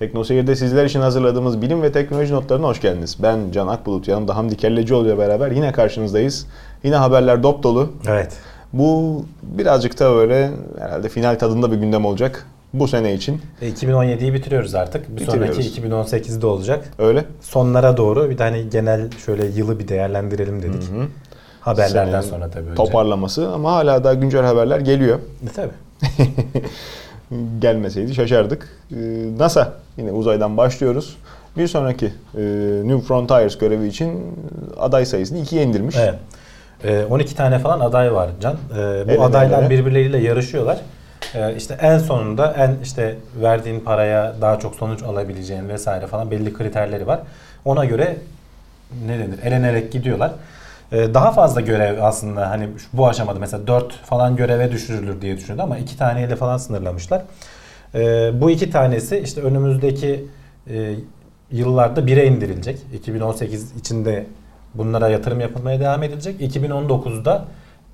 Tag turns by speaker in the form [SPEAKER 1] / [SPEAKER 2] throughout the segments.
[SPEAKER 1] Teknoseyir'de sizler için hazırladığımız bilim ve teknoloji notlarına hoş geldiniz. Ben Can Akbulut, yanımda Hamdi Kellecioğlu ile beraber yine karşınızdayız. Yine haberler dop dolu.
[SPEAKER 2] Evet.
[SPEAKER 1] Bu birazcık da böyle herhalde final tadında bir gündem olacak bu sene için.
[SPEAKER 2] E, 2017'yi bitiriyoruz artık. Bir
[SPEAKER 1] Bitiriyoruz.
[SPEAKER 2] sonraki 2018'de olacak.
[SPEAKER 1] Öyle.
[SPEAKER 2] Sonlara doğru bir tane genel şöyle yılı bir değerlendirelim dedik.
[SPEAKER 1] Hı.
[SPEAKER 2] Haberlerden
[SPEAKER 1] Senenin
[SPEAKER 2] sonra tabii önce.
[SPEAKER 1] Toparlaması ama hala daha güncel haberler geliyor.
[SPEAKER 2] E, tabii.
[SPEAKER 1] Gelmeseydi şaşardık. Ee, NASA yine uzaydan başlıyoruz. Bir sonraki e, New Frontiers görevi için aday sayısını ikiye indirmiş.
[SPEAKER 2] Evet. E, 12 tane falan aday var Can. E, bu
[SPEAKER 1] Ele
[SPEAKER 2] adaylar
[SPEAKER 1] ele.
[SPEAKER 2] birbirleriyle yarışıyorlar. E, işte en sonunda en işte verdiğin paraya daha çok sonuç alabileceğin vesaire falan belli kriterleri var. Ona göre ne denir? Elenerek gidiyorlar. E, daha fazla görev aslında hani bu aşamada mesela 4 falan göreve düşürülür diye düşünüyordu ama 2 taneyle falan sınırlamışlar. E, bu iki tanesi işte önümüzdeki e, yıllarda 1'e indirilecek. 2018 içinde bunlara yatırım yapılmaya devam edilecek. 2019'da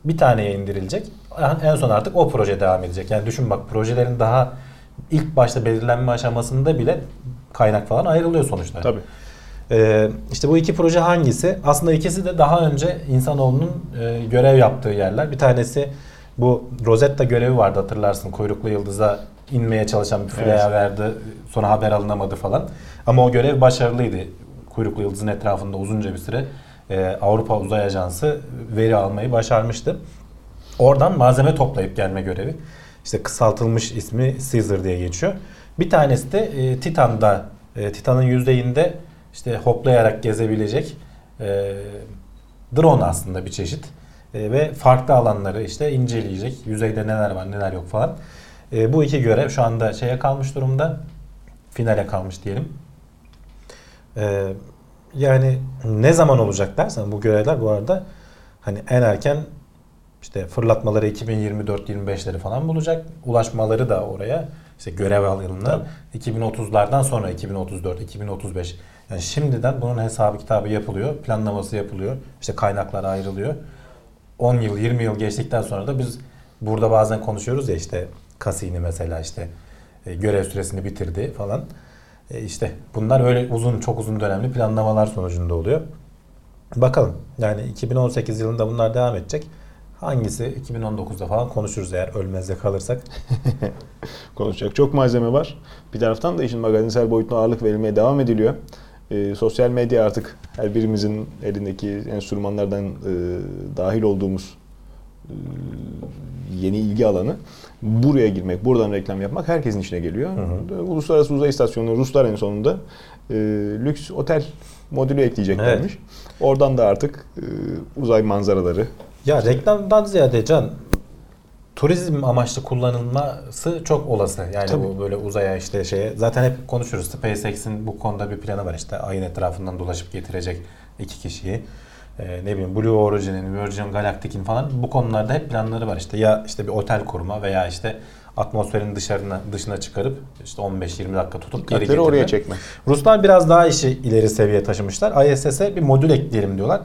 [SPEAKER 2] bir taneye indirilecek. En son artık o proje devam edecek. Yani düşün bak projelerin daha ilk başta belirlenme aşamasında bile kaynak falan ayrılıyor sonuçta.
[SPEAKER 1] Tabii.
[SPEAKER 2] Ee, işte bu iki proje hangisi? Aslında ikisi de daha önce insanoğlunun e, görev yaptığı yerler. Bir tanesi bu Rosetta görevi vardı hatırlarsın. Kuyruklu yıldıza inmeye çalışan bir Freya
[SPEAKER 1] Evet.
[SPEAKER 2] verdi. Sonra haber alınamadı falan. Ama o görev başarılıydı. Kuyruklu yıldızın etrafında uzunca bir süre e, Avrupa Uzay Ajansı veri almayı başarmıştı. Oradan malzeme toplayıp gelme görevi. İşte kısaltılmış ismi Caesar diye geçiyor. Bir tanesi de e, Titan'da, e, Titan'ın yüzeyinde işte hoplayarak gezebilecek e, drone aslında bir çeşit. E, ve farklı alanları işte inceleyecek. Yüzeyde neler var neler yok falan. E, bu iki görev şu anda şeye kalmış durumda. Finale kalmış diyelim. E, yani ne zaman olacak dersen bu görevler bu arada hani en erken işte fırlatmaları 2024-25'leri falan bulacak. Ulaşmaları da oraya işte görev alanına 2030'lardan sonra 2034, 2035. Yani şimdiden bunun hesabı kitabı yapılıyor, planlaması yapılıyor. İşte kaynaklar ayrılıyor. 10 yıl, 20 yıl geçtikten sonra da biz burada bazen konuşuyoruz ya işte Cassini mesela işte e, görev süresini bitirdi falan. E, işte bunlar öyle uzun, çok uzun dönemli planlamalar sonucunda oluyor. Bakalım. Yani 2018 yılında bunlar devam edecek. Hangisi 2019'da falan konuşuruz eğer ölmezde kalırsak.
[SPEAKER 1] Konuşacak çok malzeme var. Bir taraftan da işin magazinsel boyutuna ağırlık verilmeye devam ediliyor. Ee, sosyal medya artık her birimizin elindeki enstrümanlardan e, dahil olduğumuz e, yeni ilgi alanı. Buraya girmek, buradan reklam yapmak herkesin işine geliyor. Uluslararası Uzay İstasyonu Ruslar en sonunda e, lüks otel modülü ekleyeceklermiş. Oradan da artık e, uzay manzaraları,
[SPEAKER 2] Ya reklamdan ziyade Can turizm amaçlı kullanılması çok olası. Yani
[SPEAKER 1] Tabii.
[SPEAKER 2] bu böyle uzaya işte şeye zaten hep konuşuruz. SpaceX'in bu konuda bir planı var işte ayın etrafından dolaşıp getirecek iki kişiyi. Ee, ne bileyim Blue Origin'in, Virgin Galactic'in falan bu konularda hep planları var. İşte ya işte bir otel kurma veya işte atmosferin dışarına dışına çıkarıp işte 15-20 dakika tutup geri
[SPEAKER 1] dikkatleri oraya
[SPEAKER 2] getirme.
[SPEAKER 1] çekme.
[SPEAKER 2] Ruslar biraz daha işi ileri seviye taşımışlar. ISS'e bir modül ekleyelim diyorlar.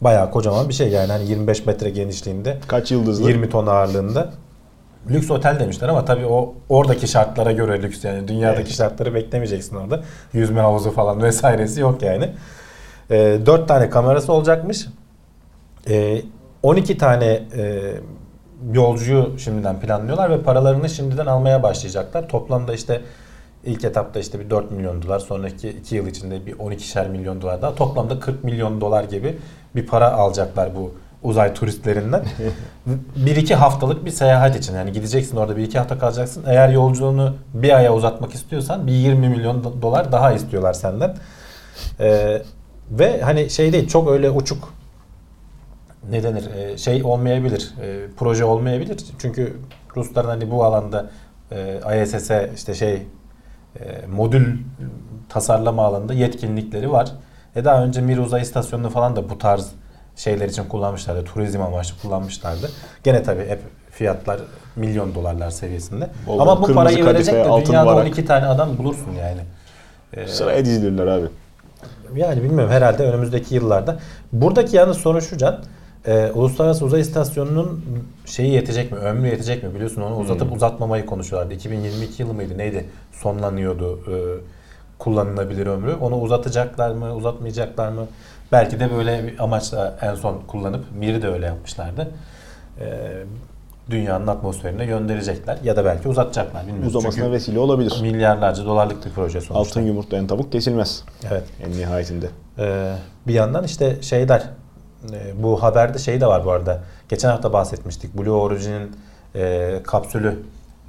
[SPEAKER 2] Bayağı kocaman bir şey yani hani 25 metre genişliğinde,
[SPEAKER 1] Kaç yıldızlı?
[SPEAKER 2] 20 ton ağırlığında. Lüks otel demişler ama tabii o oradaki şartlara göre lüks yani dünyadaki
[SPEAKER 1] Evet.
[SPEAKER 2] şartları beklemeyeceksin orada. Yüzme havuzu falan vesairesi yok yani. Ee, 4 tane kamerası olacakmış. Ee, 12 tane e, yolcuyu şimdiden planlıyorlar ve paralarını şimdiden almaya başlayacaklar. Toplamda işte ilk etapta işte bir 4 milyon dolar, sonraki 2 yıl içinde bir 12'şer milyon dolar daha. Toplamda 40 milyon dolar gibi bir para alacaklar bu uzay turistlerinden. bir iki haftalık bir seyahat için yani gideceksin orada bir iki hafta kalacaksın. Eğer yolculuğunu bir aya uzatmak istiyorsan bir 20 milyon do- dolar daha istiyorlar senden. Ee, ve hani şey değil çok öyle uçuk ne denir e, şey olmayabilir e, proje olmayabilir çünkü Rusların hani bu alanda e, ISS'e işte şey e, modül tasarlama alanında yetkinlikleri var. E daha önce Mir uzay istasyonunu falan da bu tarz şeyler için kullanmışlardı. Turizm amaçlı kullanmışlardı. Gene tabii hep fiyatlar milyon dolarlar seviyesinde.
[SPEAKER 1] Bol
[SPEAKER 2] Ama bu parayı verecek de dünyada
[SPEAKER 1] varak.
[SPEAKER 2] 12 tane adam bulursun yani. E,
[SPEAKER 1] Sıraya dizilirler abi.
[SPEAKER 2] yani bilmiyorum herhalde önümüzdeki yıllarda. Buradaki yalnız sorun şu Can. E, Uluslararası Uzay İstasyonu'nun şeyi yetecek mi? Ömrü yetecek mi? Biliyorsun onu uzatıp
[SPEAKER 1] Hmm.
[SPEAKER 2] uzatmamayı konuşuyorlardı. 2022 yılı mıydı? Neydi? Sonlanıyordu e, kullanılabilir ömrü. Onu uzatacaklar mı? Uzatmayacaklar mı? Belki de böyle bir amaçla en son kullanıp Mir'i de öyle yapmışlardı. E, dünyanın atmosferine gönderecekler. Ya da belki uzatacaklar. Bilmiyorum.
[SPEAKER 1] Uzamasına
[SPEAKER 2] Çünkü
[SPEAKER 1] vesile olabilir.
[SPEAKER 2] milyarlarca dolarlık bir proje sonuçta.
[SPEAKER 1] Altın yumurtlayan tavuk kesilmez
[SPEAKER 2] Evet.
[SPEAKER 1] en nihayetinde.
[SPEAKER 2] Ee, bir yandan işte şeyler e, bu haberde şey de var bu arada. Geçen hafta bahsetmiştik. Blue Origin'in e, kapsülü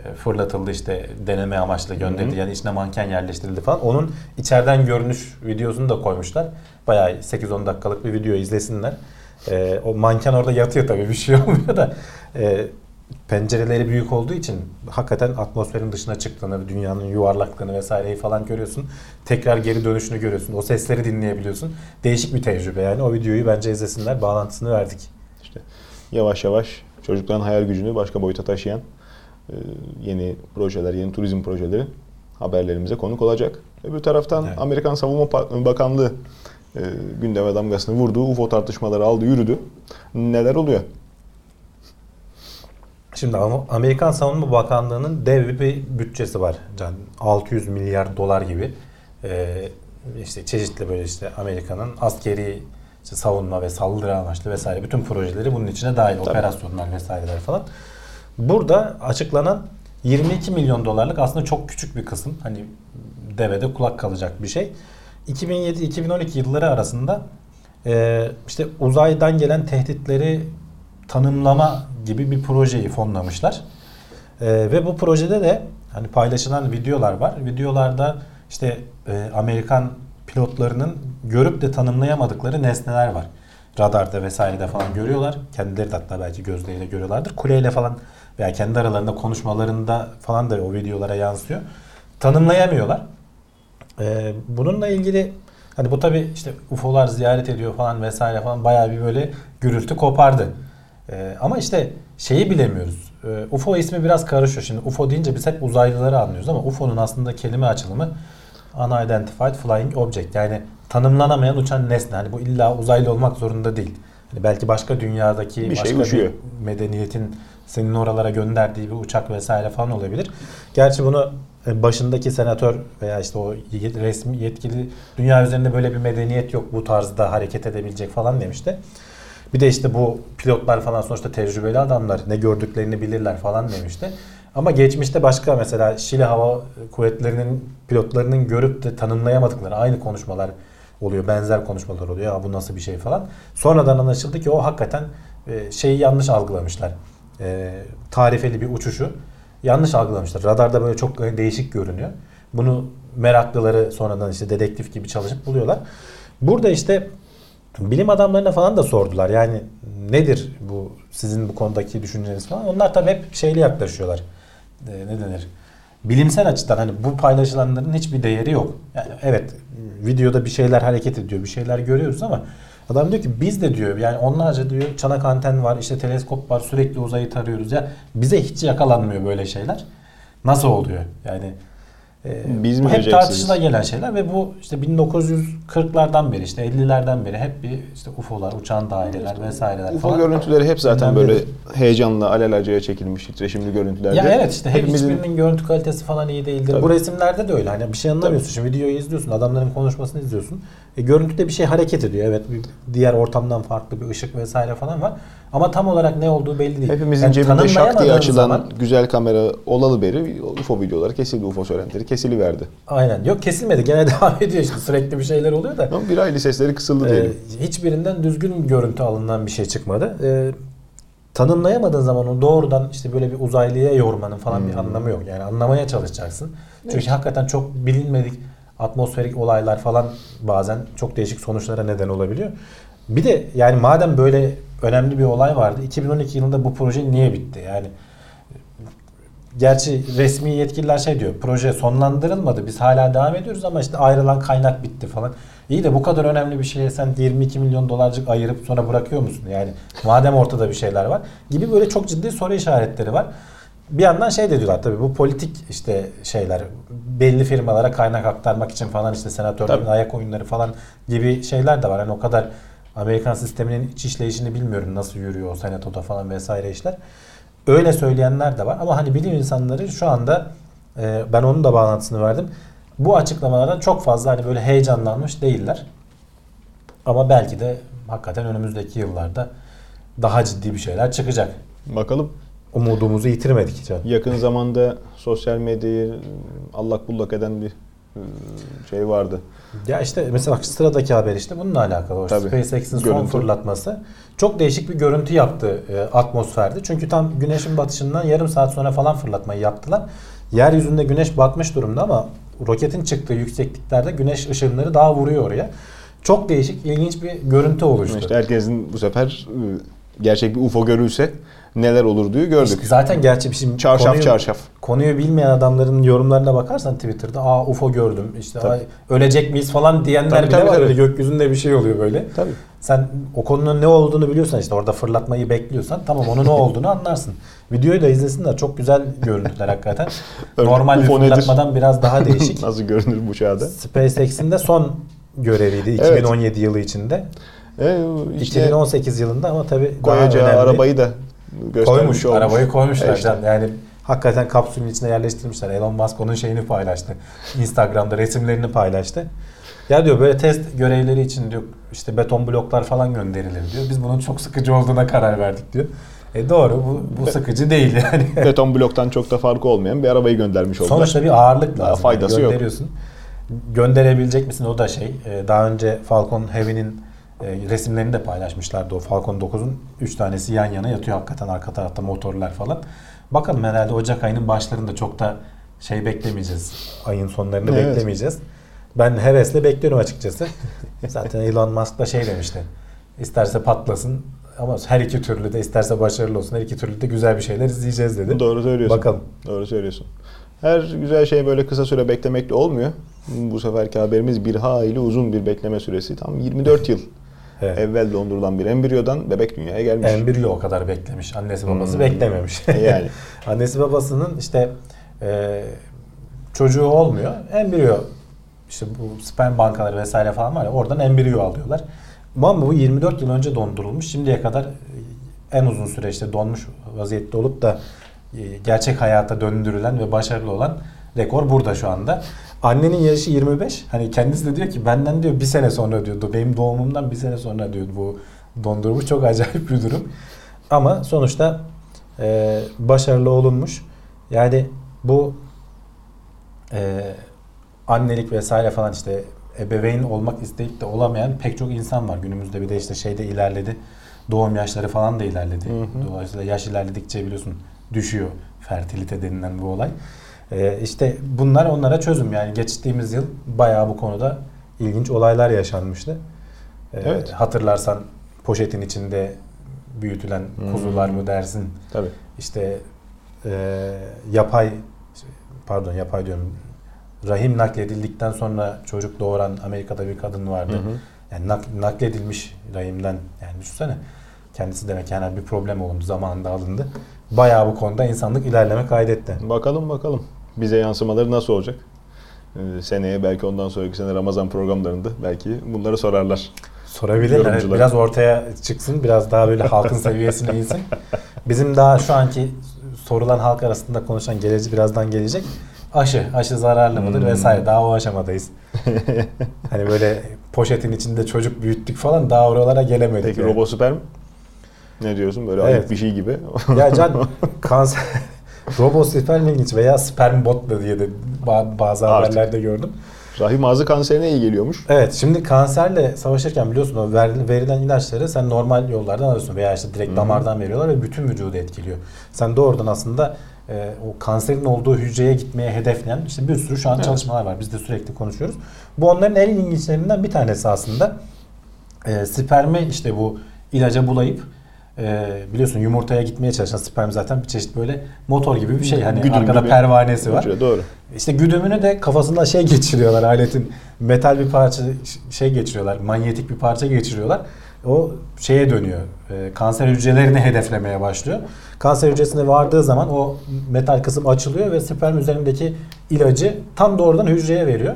[SPEAKER 2] e, fırlatıldı işte deneme amaçlı gönderildi.
[SPEAKER 1] Hı hı.
[SPEAKER 2] Yani içine manken yerleştirildi falan. Onun içeriden görünüş videosunu da koymuşlar. Bayağı 8-10 dakikalık bir video izlesinler. E, o manken orada yatıyor tabii bir şey olmuyor da. E, pencereleri büyük olduğu için hakikaten atmosferin dışına çıktığını, dünyanın yuvarlaklığını vesaireyi falan görüyorsun. Tekrar geri dönüşünü görüyorsun. O sesleri dinleyebiliyorsun. Değişik bir tecrübe yani. O videoyu bence izlesinler. Bağlantısını verdik.
[SPEAKER 1] İşte yavaş yavaş çocukların hayal gücünü başka boyuta taşıyan e, yeni projeler, yeni turizm projeleri haberlerimize konuk olacak. Öbür taraftan
[SPEAKER 2] Evet.
[SPEAKER 1] Amerikan Savunma Bakanlığı e, gündeme damgasını vurdu. UFO tartışmaları aldı, yürüdü. Neler oluyor?
[SPEAKER 2] Şimdi Am- Amerikan Savunma Bakanlığı'nın dev bir bütçesi var. Can 600 milyar dolar gibi. Ee, işte çeşitli böyle işte Amerika'nın askeri işte savunma ve saldırı amaçlı vesaire bütün projeleri bunun içine dahil.
[SPEAKER 1] Tabii.
[SPEAKER 2] Operasyonlar vesaireler falan. Burada açıklanan 22 milyon dolarlık aslında çok küçük bir kısım. Hani devede kulak kalacak bir şey. 2007-2012 yılları arasında e, işte uzaydan gelen tehditleri tanımlama gibi bir projeyi fonlamışlar. E, ve bu projede de hani paylaşılan videolar var. Videolarda işte e, Amerikan pilotlarının görüp de tanımlayamadıkları nesneler var. Radarda vesairede falan görüyorlar. Kendileri de hatta belki gözleriyle görüyorlardır. Kuleyle falan veya kendi aralarında konuşmalarında falan da o videolara yansıyor. Tanımlayamıyorlar. Ee, bununla ilgili hani bu tabi işte UFO'lar ziyaret ediyor falan vesaire falan bayağı bir böyle gürültü kopardı. Ee, ama işte şeyi bilemiyoruz. Ee, UFO ismi biraz karışıyor. Şimdi UFO deyince biz hep uzaylıları anlıyoruz ama UFO'nun aslında kelime açılımı Unidentified Flying Object. Yani tanımlanamayan uçan nesne. Hani bu illa uzaylı olmak zorunda değil. Hani belki başka dünyadaki
[SPEAKER 1] Bir şey
[SPEAKER 2] başka
[SPEAKER 1] uçuyor.
[SPEAKER 2] bir medeniyetin senin oralara gönderdiği bir uçak vesaire falan olabilir. Gerçi bunu e, başındaki senatör veya işte o resmi yetkili dünya üzerinde böyle bir medeniyet yok bu tarzda hareket edebilecek falan demişti. Bir de işte bu pilotlar falan sonuçta tecrübeli adamlar ne gördüklerini bilirler falan demişti. Ama geçmişte başka mesela Şili Hava Kuvvetleri'nin pilotlarının görüp de tanımlayamadıkları aynı konuşmalar oluyor. Benzer konuşmalar oluyor. Ya bu nasıl bir şey falan. Sonradan anlaşıldı ki o hakikaten e, şeyi yanlış algılamışlar. E, tarifeli bir uçuşu yanlış algılamışlar. Radarda böyle çok değişik görünüyor. Bunu meraklıları sonradan işte dedektif gibi çalışıp buluyorlar. Burada işte bilim adamlarına falan da sordular. Yani nedir bu sizin bu konudaki düşünceniz falan. Onlar tabii hep şeyli yaklaşıyorlar. E, ne denir? Bilimsel açıdan hani bu paylaşılanların hiçbir değeri yok. Yani evet videoda bir şeyler hareket ediyor, bir şeyler görüyoruz ama adam diyor ki biz de diyor yani onlarca diyor çanak anten var, işte teleskop var, sürekli uzayı tarıyoruz ya bize hiç yakalanmıyor böyle şeyler. Nasıl oluyor? Yani
[SPEAKER 1] Biz mi
[SPEAKER 2] bu hep tartışıla gelen şeyler ve bu işte 1940'lardan beri işte 50'lerden beri hep bir işte UFO'lar, uçan daireler vesaireler
[SPEAKER 1] UFO
[SPEAKER 2] falan.
[SPEAKER 1] görüntüleri hep zaten
[SPEAKER 2] Önemli.
[SPEAKER 1] böyle heyecanla, alelacele çekilmiş titreşimli görüntülerdi.
[SPEAKER 2] Ya evet işte hep
[SPEAKER 1] Hepimizin-
[SPEAKER 2] hiçbirinin görüntü kalitesi falan iyi değildir.
[SPEAKER 1] Tabii.
[SPEAKER 2] Bu resimlerde de öyle. Hani bir şey anlamıyorsun. Şimdi videoyu izliyorsun, adamların konuşmasını izliyorsun. E, görüntüde bir şey hareket ediyor. Evet bir diğer ortamdan farklı bir ışık vesaire falan var. Ama tam olarak ne olduğu belli değil.
[SPEAKER 1] Hepimizin
[SPEAKER 2] Yani
[SPEAKER 1] cebinde şak diye açılan
[SPEAKER 2] zaman-
[SPEAKER 1] güzel kamera olalı beri UFO videoları kesildi, UFO söylentileri kesiliverdi.
[SPEAKER 2] Aynen. Yok kesilmedi. Gene devam ediyor işte. Sürekli bir şeyler oluyor da.
[SPEAKER 1] Ama bir aylı sesleri kısıldı diyelim.
[SPEAKER 2] Ee, hiçbirinden düzgün görüntü alınan bir şey çıkmadı. Ee, tanımlayamadığın zaman onu doğrudan işte böyle bir uzaylıya yormanın falan bir
[SPEAKER 1] Hmm.
[SPEAKER 2] anlamı yok. Yani anlamaya çalışacaksın. Çünkü hakikaten çok bilinmedik atmosferik olaylar falan bazen çok değişik sonuçlara neden olabiliyor. Bir de yani madem böyle önemli bir olay vardı 2012 yılında bu proje niye bitti? Yani Gerçi resmi yetkililer şey diyor. Proje sonlandırılmadı. Biz hala devam ediyoruz ama işte ayrılan kaynak bitti falan. İyi de bu kadar önemli bir şeye sen 22 milyon dolarcık ayırıp sonra bırakıyor musun? Yani madem ortada bir şeyler var gibi böyle çok ciddi soru işaretleri var. Bir yandan şey de diyorlar tabii bu politik işte şeyler belli firmalara kaynak aktarmak için falan işte senatörlerin ayak oyunları falan gibi şeyler de var. Hani o kadar Amerikan sisteminin iç işleyişini bilmiyorum nasıl yürüyor o senatoda falan vesaire işler. Öyle söyleyenler de var ama hani bilim insanları şu anda e, ben onun da bağlantısını verdim. Bu açıklamalardan çok fazla hani böyle heyecanlanmış değiller. Ama belki de hakikaten önümüzdeki yıllarda daha ciddi bir şeyler çıkacak.
[SPEAKER 1] Bakalım.
[SPEAKER 2] Umudumuzu yitirmedik can.
[SPEAKER 1] Yakın zamanda sosyal medyayı allak bullak eden bir e, şey vardı.
[SPEAKER 2] Ya işte mesela bak sıradaki haber işte bununla alakalı. SpaceX'in son fırlatması çok değişik bir görüntü yaptı e, atmosferde. Çünkü tam güneşin batışından yarım saat sonra falan fırlatmayı yaptılar. Yeryüzünde güneş batmış durumda ama roketin çıktığı yüksekliklerde güneş ışınları daha vuruyor oraya. Çok değişik, ilginç bir görüntü oluştu.
[SPEAKER 1] İşte herkesin bu sefer e, gerçek bir UFO görülse neler olur diye gördük.
[SPEAKER 2] İşte zaten gerçi şimdi
[SPEAKER 1] Çarşaf
[SPEAKER 2] konuyu,
[SPEAKER 1] çarşaf.
[SPEAKER 2] konuyu bilmeyen adamların yorumlarına bakarsan Twitter'da aa UFO gördüm işte
[SPEAKER 1] Tabii.
[SPEAKER 2] ay, ölecek miyiz falan diyenler
[SPEAKER 1] Tabii,
[SPEAKER 2] bile
[SPEAKER 1] tabii,
[SPEAKER 2] var.
[SPEAKER 1] tabii.
[SPEAKER 2] Öyle gökyüzünde bir şey oluyor böyle.
[SPEAKER 1] Tabii.
[SPEAKER 2] Sen o konunun ne olduğunu biliyorsan işte orada fırlatmayı bekliyorsan tamam onun ne olduğunu anlarsın. Videoyu da izlesinler. Çok güzel görüntüler hakikaten. Normal bir
[SPEAKER 1] UFO nedir?
[SPEAKER 2] fırlatmadan biraz daha değişik.
[SPEAKER 1] Nasıl görünür bu çağda?
[SPEAKER 2] SpaceX'in de son göreviydi
[SPEAKER 1] Evet.
[SPEAKER 2] 2017 yılı içinde.
[SPEAKER 1] E, işte
[SPEAKER 2] 2018 yılında ama tabii daha
[SPEAKER 1] koyacağı
[SPEAKER 2] önemli.
[SPEAKER 1] arabayı da göstermiş
[SPEAKER 2] koymuş.
[SPEAKER 1] olmuş.
[SPEAKER 2] Arabayı koymuşlar
[SPEAKER 1] E işte.
[SPEAKER 2] can. Yani hakikaten kapsülün içine yerleştirmişler. Elon Musk onun şeyini paylaştı. Instagram'da resimlerini paylaştı. Ya diyor böyle test görevleri için diyor işte beton bloklar falan gönderilir diyor. Biz bunun çok sıkıcı olduğuna karar verdik diyor. E doğru bu, bu sıkıcı değil yani.
[SPEAKER 1] Beton bloktan çok da farkı olmayan bir arabayı göndermiş oldular.
[SPEAKER 2] Sonuçta bir ağırlık
[SPEAKER 1] Daha
[SPEAKER 2] lazım.
[SPEAKER 1] faydası
[SPEAKER 2] yani
[SPEAKER 1] yok.
[SPEAKER 2] gönderiyorsun. Gönderebilecek misin o da şey. Ee, Daha önce Falcon Heavy'nin e, resimlerini de paylaşmışlardı. O Falcon 9'un 3 tanesi yan yana yatıyor hakikaten arka tarafta motorlar falan. Bakalım herhalde Ocak ayının başlarında çok da şey beklemeyeceğiz. Ayın sonlarını
[SPEAKER 1] Evet.
[SPEAKER 2] beklemeyeceğiz. Ben hevesle bekliyorum açıkçası. Zaten Elon Musk da şey demişti. İsterse patlasın ama her iki türlü de isterse başarılı olsun. Her iki türlü de güzel bir şeyler izleyeceğiz dedi.
[SPEAKER 1] Doğru söylüyorsun.
[SPEAKER 2] Bakalım.
[SPEAKER 1] Doğru söylüyorsun. Her güzel şey böyle kısa süre beklemekle olmuyor. Bu seferki haberimiz bir hayli uzun bir bekleme süresi. Tam 24 yıl
[SPEAKER 2] Evet.
[SPEAKER 1] evvel dondurulan bir embriyodan bebek dünyaya gelmiş.
[SPEAKER 2] Embriyo o kadar beklemiş. Annesi babası
[SPEAKER 1] Hmm.
[SPEAKER 2] beklememiş.
[SPEAKER 1] Yani.
[SPEAKER 2] Annesi babasının işte e, çocuğu olmuyor. Embriyo işte bu sperm bankaları vesaire falan var ya oradan embriyo alıyorlar. Ama bu 24 yıl önce dondurulmuş. Şimdiye kadar e, en uzun süre işte donmuş vaziyette olup da e, gerçek hayata döndürülen ve başarılı olan rekor burada şu anda. Annenin yaşı 25. Hani kendisi de diyor ki benden diyor bir sene sonra diyor benim doğumumdan bir sene sonra diyor bu dondurmuş. Çok acayip bir durum. Ama sonuçta e, başarılı olunmuş. Yani bu e, annelik vesaire falan işte ebeveyn olmak isteyip de olamayan pek çok insan var. Günümüzde bir de işte şeyde ilerledi. Doğum yaşları falan da ilerledi.
[SPEAKER 1] Hı hı.
[SPEAKER 2] Dolayısıyla yaş ilerledikçe biliyorsun düşüyor fertilite denilen bu olay. E, işte bunlar onlara çözüm. Yani geçtiğimiz yıl bayağı bu konuda ilginç olaylar yaşanmıştı. E,
[SPEAKER 1] Evet.
[SPEAKER 2] Hatırlarsan poşetin içinde büyütülen kuzular
[SPEAKER 1] Hmm.
[SPEAKER 2] mı dersin?
[SPEAKER 1] Tabii.
[SPEAKER 2] işte e, yapay pardon yapay diyorum rahim nakledildikten sonra çocuk doğuran Amerika'da bir kadın vardı.
[SPEAKER 1] Hı hı.
[SPEAKER 2] Yani nak- nakledilmiş rahimden yani düşünsene kendisi demek yani bir problem oldu zamanında alındı. Bayağı bu konuda insanlık ilerleme kaydetti.
[SPEAKER 1] Bakalım bakalım. Bize yansımaları nasıl olacak? Ee, seneye belki ondan sonraki sene Ramazan programlarında belki bunları sorarlar.
[SPEAKER 2] Sorabilirler. Evet, biraz ortaya çıksın. Biraz daha böyle halkın seviyesine insin. Bizim daha şu anki sorulan halk arasında konuşan geleceği birazdan gelecek. Aşı, aşı zararlı mıdır
[SPEAKER 1] Hmm.
[SPEAKER 2] vesaire. Daha o aşamadayız. hani böyle poşetin içinde çocuk büyüttük falan daha oralara gelemedik.
[SPEAKER 1] Peki
[SPEAKER 2] yani.
[SPEAKER 1] robosperm? Ne diyorsun? Böyle
[SPEAKER 2] Evet.
[SPEAKER 1] ayıp bir şey gibi.
[SPEAKER 2] Ya Can kanser robosperm ilginç veya sperm bot da diye de ba- bazı
[SPEAKER 1] Artık.
[SPEAKER 2] haberlerde gördüm.
[SPEAKER 1] Rahim ağzı kanserine iyi geliyormuş.
[SPEAKER 2] Evet şimdi kanserle savaşırken biliyorsun o ver- verilen ilaçları sen normal yollardan alıyorsun veya işte direkt
[SPEAKER 1] Hı hı.
[SPEAKER 2] damardan veriyorlar ve bütün vücudu etkiliyor. Sen doğrudan aslında e, o kanserin olduğu hücreye gitmeye hedefleyen işte bir sürü şu an
[SPEAKER 1] Evet.
[SPEAKER 2] çalışmalar var. Biz de sürekli konuşuyoruz. Bu onların en ilginçlerinden bir tanesi aslında. E, spermi işte bu ilaca bulayıp e, biliyorsun yumurtaya gitmeye çalışan sperm zaten bir çeşit böyle motor gibi bir şey. Hani
[SPEAKER 1] Güdüm
[SPEAKER 2] arkada
[SPEAKER 1] gibi.
[SPEAKER 2] pervanesi var.
[SPEAKER 1] Hücre, doğru.
[SPEAKER 2] İşte güdümünü de kafasında şey geçiriyorlar aletin. Metal bir parça şey geçiriyorlar. Manyetik bir parça geçiriyorlar. O şeye dönüyor. e, kanser hücrelerini hedeflemeye başlıyor. Kanser hücresine vardığı zaman o metal kısım açılıyor ve sperm üzerindeki ilacı tam doğrudan hücreye veriyor.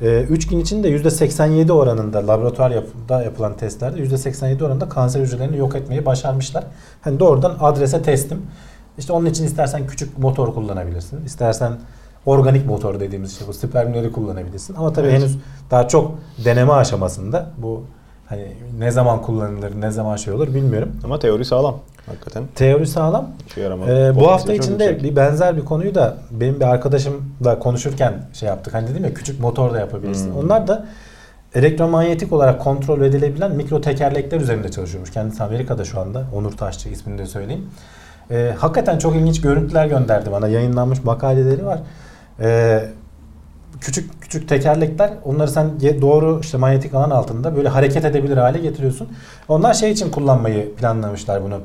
[SPEAKER 2] 3 gün içinde %87 oranında laboratuvar yapında yapılan testlerde %87 oranında kanser hücrelerini yok etmeyi başarmışlar. Hani doğrudan adrese teslim. İşte onun için istersen küçük motor kullanabilirsin. İstersen organik motor dediğimiz işte bu spermleri kullanabilirsin. Ama tabii
[SPEAKER 1] Evet.
[SPEAKER 2] henüz daha çok deneme aşamasında. Bu hani ne zaman kullanılır, ne zaman şey olur bilmiyorum.
[SPEAKER 1] Ama teori sağlam. Hakikaten
[SPEAKER 2] Teori sağlam. Ee, bu hafta içinde
[SPEAKER 1] yüksek.
[SPEAKER 2] bir benzer bir konuyu da benim bir arkadaşımla konuşurken şey yaptık. Hani dedim ya küçük motor da yapabilirsin.
[SPEAKER 1] Hmm.
[SPEAKER 2] Onlar da elektromanyetik olarak kontrol edilebilen mikro tekerlekler üzerinde çalışıyormuş. Kendisi Amerika'da şu anda. Onur Taşçı ismini de söyleyeyim. Ee, hakikaten çok ilginç görüntüler gönderdi bana. Yayınlanmış makaleleri var. Ee, küçük küçük tekerlekler onları sen doğru işte manyetik alan altında böyle hareket edebilir hale getiriyorsun. Onlar şey için kullanmayı planlamışlar bunu.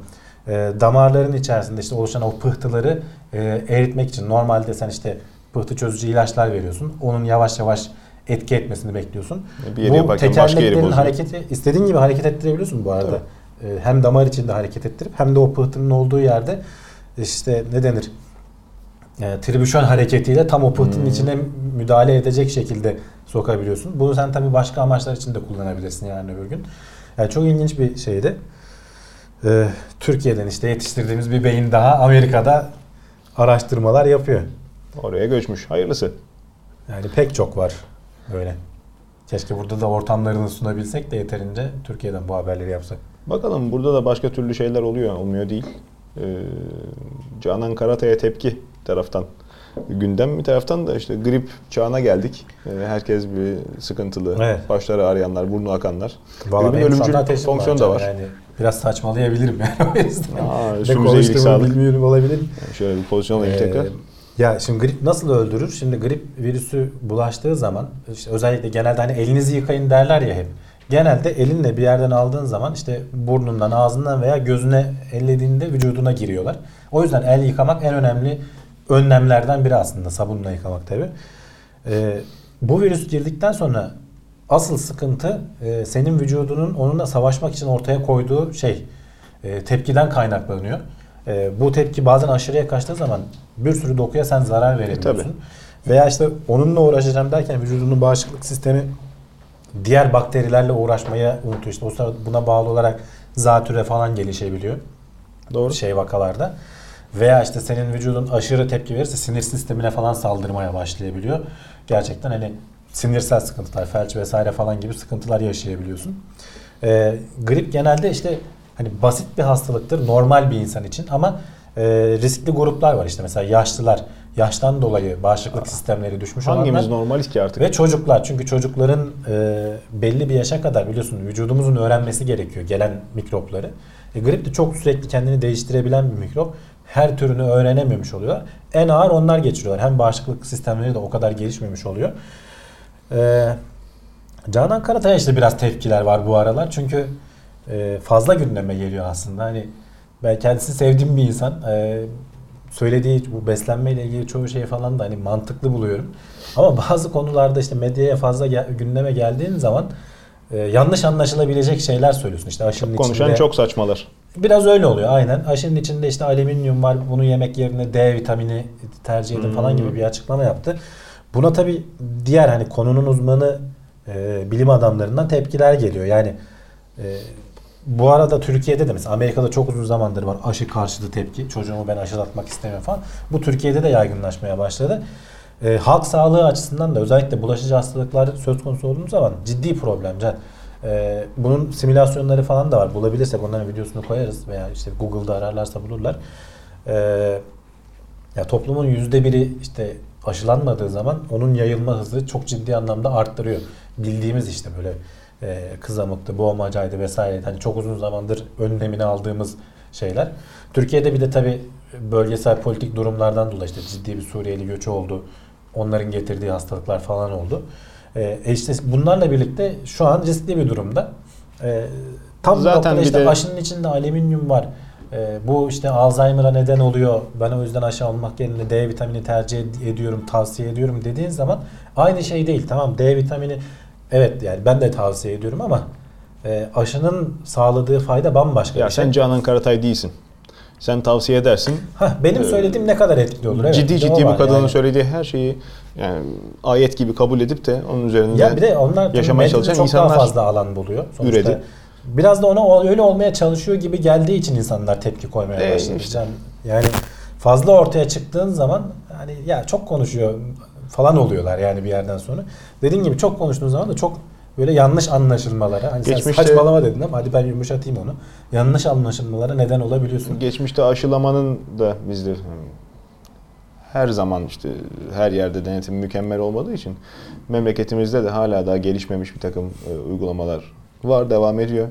[SPEAKER 2] Ee, damarların içerisinde işte oluşan o pıhtıları e, eritmek için normalde sen işte pıhtı çözücü ilaçlar veriyorsun. Onun yavaş yavaş etki etmesini bekliyorsun.
[SPEAKER 1] Bir başka yeri
[SPEAKER 2] tekerleklerin hareketi istediğin gibi hareket ettirebiliyorsun bu arada. Ee, hem damar içinde hareket ettirip hem de o pıhtının olduğu yerde işte ne denir? e, tribüşon hareketiyle tam o pıhtının
[SPEAKER 1] Hmm.
[SPEAKER 2] içine müdahale edecek şekilde sokabiliyorsun. Bunu sen tabii başka amaçlar için de kullanabilirsin yani öbür gün. Yani çok ilginç bir şeydi. Ee, Türkiye'den işte yetiştirdiğimiz bir beyin daha Amerika'da araştırmalar yapıyor.
[SPEAKER 1] Oraya göçmüş. Hayırlısı.
[SPEAKER 2] Yani pek çok var böyle. Keşke burada da ortamlarını sunabilsek de yeterince Türkiye'den bu haberleri yapsak.
[SPEAKER 1] Bakalım burada da başka türlü şeyler oluyor. Olmuyor değil. Ee, Canan Karatay'a tepki taraftan. Gündem bir taraftan da işte grip çağına geldik. Ee, herkes bir sıkıntılı.
[SPEAKER 2] Evet.
[SPEAKER 1] Başları ağrıyanlar, burnu akanlar.
[SPEAKER 2] Vallahi
[SPEAKER 1] Gripin ölümcül fonksiyonu da var.
[SPEAKER 2] Yani biraz saçmalayabilirim yani o yüzden.
[SPEAKER 1] Aa,
[SPEAKER 2] ne konuştuğumu bilmiyorum olabilir.
[SPEAKER 1] Yani şöyle bir pozisyon alayım
[SPEAKER 2] Ee,
[SPEAKER 1] tekrar.
[SPEAKER 2] Ya şimdi grip nasıl öldürür? Şimdi grip virüsü bulaştığı zaman işte özellikle genelde hani elinizi yıkayın derler ya hep. Genelde elinle bir yerden aldığın zaman işte burnundan, ağzından veya gözüne ellediğinde vücuduna giriyorlar. O yüzden el yıkamak en önemli önlemlerden biri aslında sabunla yıkamak tabi. bu virüs girdikten sonra asıl sıkıntı e, senin vücudunun onunla savaşmak için ortaya koyduğu şey e, tepkiden kaynaklanıyor. E, bu tepki bazen aşırıya kaçtığı zaman bir sürü dokuya sen zarar verebiliyorsun.
[SPEAKER 1] tabii.
[SPEAKER 2] Veya işte onunla uğraşacağım derken vücudunun bağışıklık sistemi diğer bakterilerle uğraşmaya unutuyor. İşte o sırada buna bağlı olarak zatüre falan gelişebiliyor
[SPEAKER 1] Doğru.
[SPEAKER 2] şey vakalarda. Veya işte senin vücudun aşırı tepki verirse sinir sistemine falan saldırmaya başlayabiliyor. Gerçekten hani sinirsel sıkıntılar, felç vesaire falan gibi sıkıntılar yaşayabiliyorsun. Ee, grip genelde işte hani basit bir hastalıktır normal bir insan için ama e, riskli gruplar var işte mesela yaşlılar, yaştan dolayı bağışıklık sistemleri düşmüş
[SPEAKER 1] Hangimiz
[SPEAKER 2] olanlar
[SPEAKER 1] normaliz ki artık?
[SPEAKER 2] ve çocuklar çünkü çocukların e, belli bir yaşa kadar biliyorsun vücudumuzun öğrenmesi gerekiyor gelen mikropları. E, grip de çok sürekli kendini değiştirebilen bir mikrop. Her türünü öğrenememiş oluyorlar. En ağır onlar geçiriyorlar. Hem bağışıklık sistemleri de o kadar gelişmemiş oluyor. E, Canan Karatay'a işte biraz tepkiler var bu aralar. Çünkü e, fazla gündeme geliyor aslında. Hani ben kendisi sevdiğim bir insan. E, söylediği bu beslenmeyle ilgili çoğu şeyi falan da hani mantıklı buluyorum. Ama bazı konularda işte medyaya fazla gel- gündeme geldiğin zaman e, yanlış anlaşılabilecek şeyler söylüyorsun. İşte aşının
[SPEAKER 1] Konuşan
[SPEAKER 2] içinde
[SPEAKER 1] çok saçmalar.
[SPEAKER 2] Biraz öyle oluyor aynen. Aşının içinde işte alüminyum var. Bunu yemek yerine D vitamini tercih edin falan gibi bir açıklama yaptı. Buna tabi diğer hani konunun uzmanı e, bilim adamlarından tepkiler geliyor. Yani e, bu arada Türkiye'de de mesela Amerika'da çok uzun zamandır var aşı karşıtı tepki. Çocuğumu ben aşılatmak istemiyorum falan. Bu Türkiye'de de yaygınlaşmaya başladı. E, halk sağlığı açısından da özellikle bulaşıcı hastalıklar söz konusu olduğu zaman ciddi problem. Can. E, bunun simülasyonları falan da var. Bulabilirsek onların videosunu koyarız veya işte Google'da ararlarsa bulurlar. E, ya toplumun yüzde biri işte aşılanmadığı zaman onun yayılma hızı çok ciddi anlamda arttırıyor. Bildiğimiz işte böyle e, kızamıktı, boğmacaydı vesaire. Hani çok uzun zamandır önlemini aldığımız şeyler. Türkiye'de bir de tabi bölgesel politik durumlardan dolayı işte ciddi bir Suriyeli göçü oldu. Onların getirdiği hastalıklar falan oldu. E, işte bunlarla birlikte şu an riskli bir durumda. E, tam
[SPEAKER 1] Zaten
[SPEAKER 2] işte
[SPEAKER 1] de-
[SPEAKER 2] aşının içinde alüminyum var. E, bu işte Alzheimer'a neden oluyor. Ben o yüzden aşı almak yerine D vitamini tercih ed- ediyorum, tavsiye ediyorum dediğin zaman aynı şey değil. Tamam D vitamini evet yani ben de tavsiye ediyorum ama e, aşının sağladığı fayda bambaşka
[SPEAKER 1] Ya
[SPEAKER 2] bir şey.
[SPEAKER 1] sen Canan Karatay değilsin. Sen tavsiye edersin.
[SPEAKER 2] Hah, benim
[SPEAKER 1] Ee,
[SPEAKER 2] söylediğim ne kadar etkili olur? Evet,
[SPEAKER 1] ciddi ciddi bu kadının
[SPEAKER 2] yani.
[SPEAKER 1] söylediği her şeyi yani ayet gibi kabul edip de onun üzerinde
[SPEAKER 2] Ya bir de onlar
[SPEAKER 1] yaşamaya çalışan
[SPEAKER 2] çok
[SPEAKER 1] insanlar
[SPEAKER 2] daha fazla alan buluyor. Sonuçta
[SPEAKER 1] üredi.
[SPEAKER 2] Biraz da ona öyle olmaya çalışıyor gibi geldiği için insanlar tepki koymaya
[SPEAKER 1] E,
[SPEAKER 2] başladı.
[SPEAKER 1] işte.
[SPEAKER 2] Yani, fazla ortaya çıktığın zaman hani ya çok konuşuyor falan oluyorlar yani bir yerden sonra. Dediğin gibi çok konuştuğun zaman da çok böyle yanlış anlaşılmalara hani sen
[SPEAKER 1] Geçmişte-
[SPEAKER 2] saçmalama dedin ama hadi ben yumuşatayım onu. Yanlış anlaşılmalara neden olabiliyorsun.
[SPEAKER 1] Geçmişte aşılamanın da bizde hmm, her zaman işte her yerde denetim mükemmel olmadığı için memleketimizde de hala daha gelişmemiş bir takım e, uygulamalar var, devam ediyor.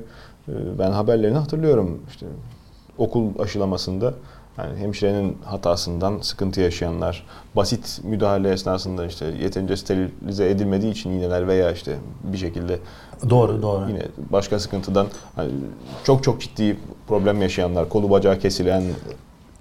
[SPEAKER 1] E, ben haberlerini hatırlıyorum işte okul aşılamasında yani hemşirenin hatasından sıkıntı yaşayanlar, basit müdahale esnasında işte yeterince sterilize edilmediği için iğneler veya işte bir şekilde
[SPEAKER 2] Doğru doğru.
[SPEAKER 1] Yine başka sıkıntıdan hani çok çok ciddi problem yaşayanlar, kolu bacağı kesilen,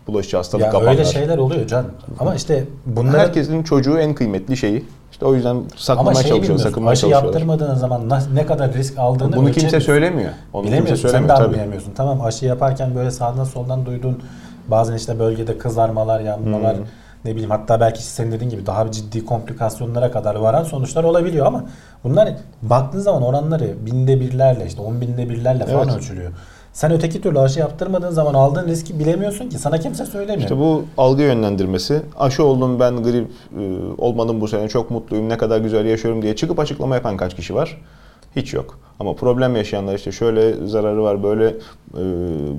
[SPEAKER 1] bulaşıcı hastalık
[SPEAKER 2] ya
[SPEAKER 1] kapanlar.
[SPEAKER 2] öyle şeyler oluyor can. Ama işte bunlar
[SPEAKER 1] Herkesin çocuğu en kıymetli şeyi. İşte o yüzden
[SPEAKER 2] ama
[SPEAKER 1] saklamaya çalışıyor, sakınmaya
[SPEAKER 2] Aşı
[SPEAKER 1] çalışıyorlar.
[SPEAKER 2] yaptırmadığın zaman ne kadar risk aldığını
[SPEAKER 1] Bunu kimse söylemiyor. Onu kimse
[SPEAKER 2] Bilemiyorsun. Sen de
[SPEAKER 1] söylemiyor tabii.
[SPEAKER 2] anlayamıyorsun. Tamam aşı yaparken böyle sağdan soldan duyduğun bazen işte bölgede kızarmalar, yanmalar
[SPEAKER 1] Hmm.
[SPEAKER 2] ne bileyim hatta belki senin dediğin gibi daha ciddi komplikasyonlara kadar varan sonuçlar olabiliyor ama bunlar baktığın zaman oranları binde birlerle işte on binde birlerle falan
[SPEAKER 1] Evet.
[SPEAKER 2] ölçülüyor. Sen öteki türlü aşı yaptırmadığın zaman aldığın riski bilemiyorsun ki. Sana kimse söylemiyor.
[SPEAKER 1] İşte bu algı yönlendirmesi. Aşı oldum ben grip e, olmadım bu sene çok mutluyum ne kadar güzel yaşıyorum diye çıkıp açıklama yapan kaç kişi var? Hiç yok. Ama problem yaşayanlar işte şöyle zararı var böyle e,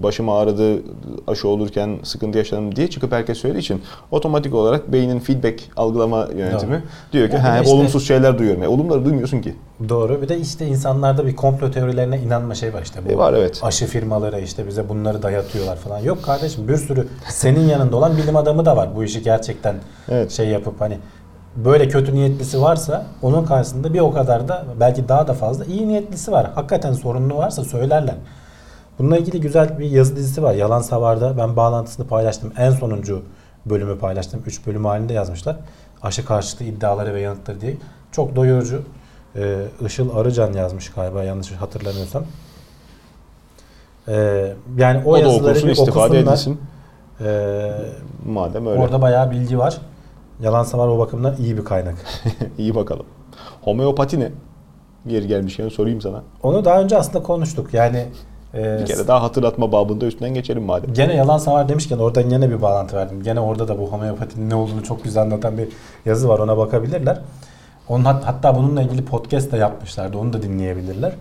[SPEAKER 1] başım ağrıdı aşı olurken sıkıntı yaşadım diye çıkıp herkes söylediği için otomatik olarak beynin feedback algılama yönetimi
[SPEAKER 2] Doğru.
[SPEAKER 1] diyor ki
[SPEAKER 2] Ya bir
[SPEAKER 1] ha
[SPEAKER 2] de
[SPEAKER 1] hep
[SPEAKER 2] işte-
[SPEAKER 1] olumsuz şeyler duyuyorum. E, olumları duymuyorsun ki.
[SPEAKER 2] Doğru. Bir de işte insanlarda bir komplo teorilerine inanma şey var işte. Bu
[SPEAKER 1] E var, evet.
[SPEAKER 2] Aşı firmaları işte bize bunları dayatıyorlar falan. Yok kardeşim bir sürü senin yanında olan bilim adamı da var. Bu işi gerçekten
[SPEAKER 1] Evet.
[SPEAKER 2] şey yapıp hani böyle kötü niyetlisi varsa onun karşısında bir o kadar da belki daha da fazla iyi niyetlisi var. Hakikaten sorunlu varsa söylerler. Bununla ilgili güzel bir yazı dizisi var. Yalan Savar'da ben bağlantısını paylaştım. En sonuncu bölümü paylaştım. 3 bölüm halinde yazmışlar. Aşı karşıtı iddiaları ve yanıtları diye. Çok doyurucu. Ee, Işıl Arıcan yazmış galiba yanlış hatırlamıyorsam. Ee, yani o,
[SPEAKER 1] O, da
[SPEAKER 2] yazıları
[SPEAKER 1] okunsun
[SPEAKER 2] bir
[SPEAKER 1] istifade
[SPEAKER 2] okusunlar.
[SPEAKER 1] edilsin.
[SPEAKER 2] Ee,
[SPEAKER 1] Madem öyle.
[SPEAKER 2] orada bayağı bilgi var. Yalan Savar o bakımdan iyi bir kaynak.
[SPEAKER 1] İyi bakalım. Homeopati ne? Yeri gelmişken sorayım sana.
[SPEAKER 2] Onu daha önce aslında konuştuk. Yani e,
[SPEAKER 1] Bir kere daha hatırlatma babında üstünden geçelim madem.
[SPEAKER 2] Gene yalan savar demişken oradan yine bir bağlantı verdim. Gene orada da bu homeopatinin ne olduğunu çok güzel anlatan bir yazı var. Ona bakabilirler. Onun hat- hatta bununla ilgili podcast da yapmışlardı. Onu da dinleyebilirler.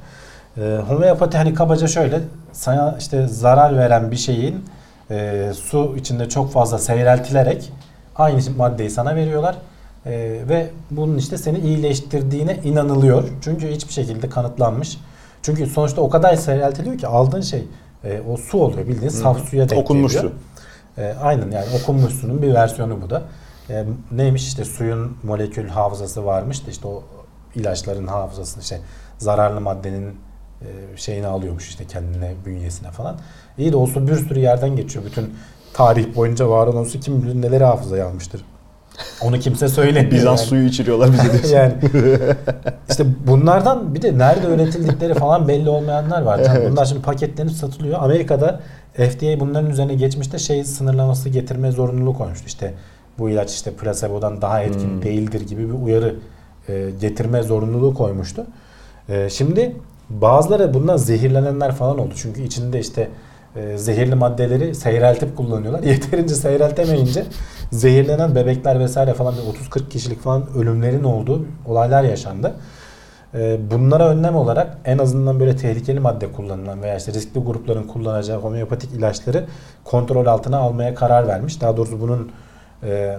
[SPEAKER 2] Ee, homeopati hani kabaca şöyle sana işte zarar veren bir şeyin e, su içinde çok fazla seyreltilerek aynı maddeyi sana veriyorlar. Ee, ve bunun işte seni iyileştirdiğine inanılıyor. Çünkü hiçbir şekilde kanıtlanmış. Çünkü sonuçta o kadar seyreltiliyor ki aldığın şey e, o su oluyor bildiğin saf suya denk
[SPEAKER 1] Okunmuş
[SPEAKER 2] geliyor.
[SPEAKER 1] su.
[SPEAKER 2] E, aynen yani okunmuş suyun bir versiyonu bu da. E, neymiş işte suyun molekül hafızası varmış da işte o ilaçların hafızasını işte zararlı maddenin şeyini alıyormuş işte kendine bünyesine falan. İyi de o su bir sürü yerden geçiyor. Bütün tarih boyunca var olan su kim bilir neleri hafızaya almıştır. Onu kimse söylemiyor.
[SPEAKER 1] Bizans
[SPEAKER 2] yani.
[SPEAKER 1] suyu içiriyorlar bize diyorsun.
[SPEAKER 2] yani işte bunlardan bir de nerede üretildikleri falan belli olmayanlar var.
[SPEAKER 1] Evet.
[SPEAKER 2] Bunlar şimdi paketlenip satılıyor. Amerika'da FDA bunların üzerine geçmişte şey sınırlaması getirme zorunluluğu koymuştu. İşte bu ilaç işte plasebo'dan daha etkin
[SPEAKER 1] Hmm.
[SPEAKER 2] değildir gibi bir uyarı e, getirme zorunluluğu koymuştu. E, şimdi bazıları bundan zehirlenenler falan oldu. Çünkü içinde işte e, zehirli maddeleri seyreltip kullanıyorlar. Yeterince seyreltemeyince zehirlenen bebekler vesaire falan bir 30-40 kişilik falan ölümlerin olduğu olaylar yaşandı. E, bunlara önlem olarak en azından böyle tehlikeli madde kullanılan veya işte riskli grupların kullanacağı homeopatik ilaçları kontrol altına almaya karar vermiş. Daha doğrusu bunun e,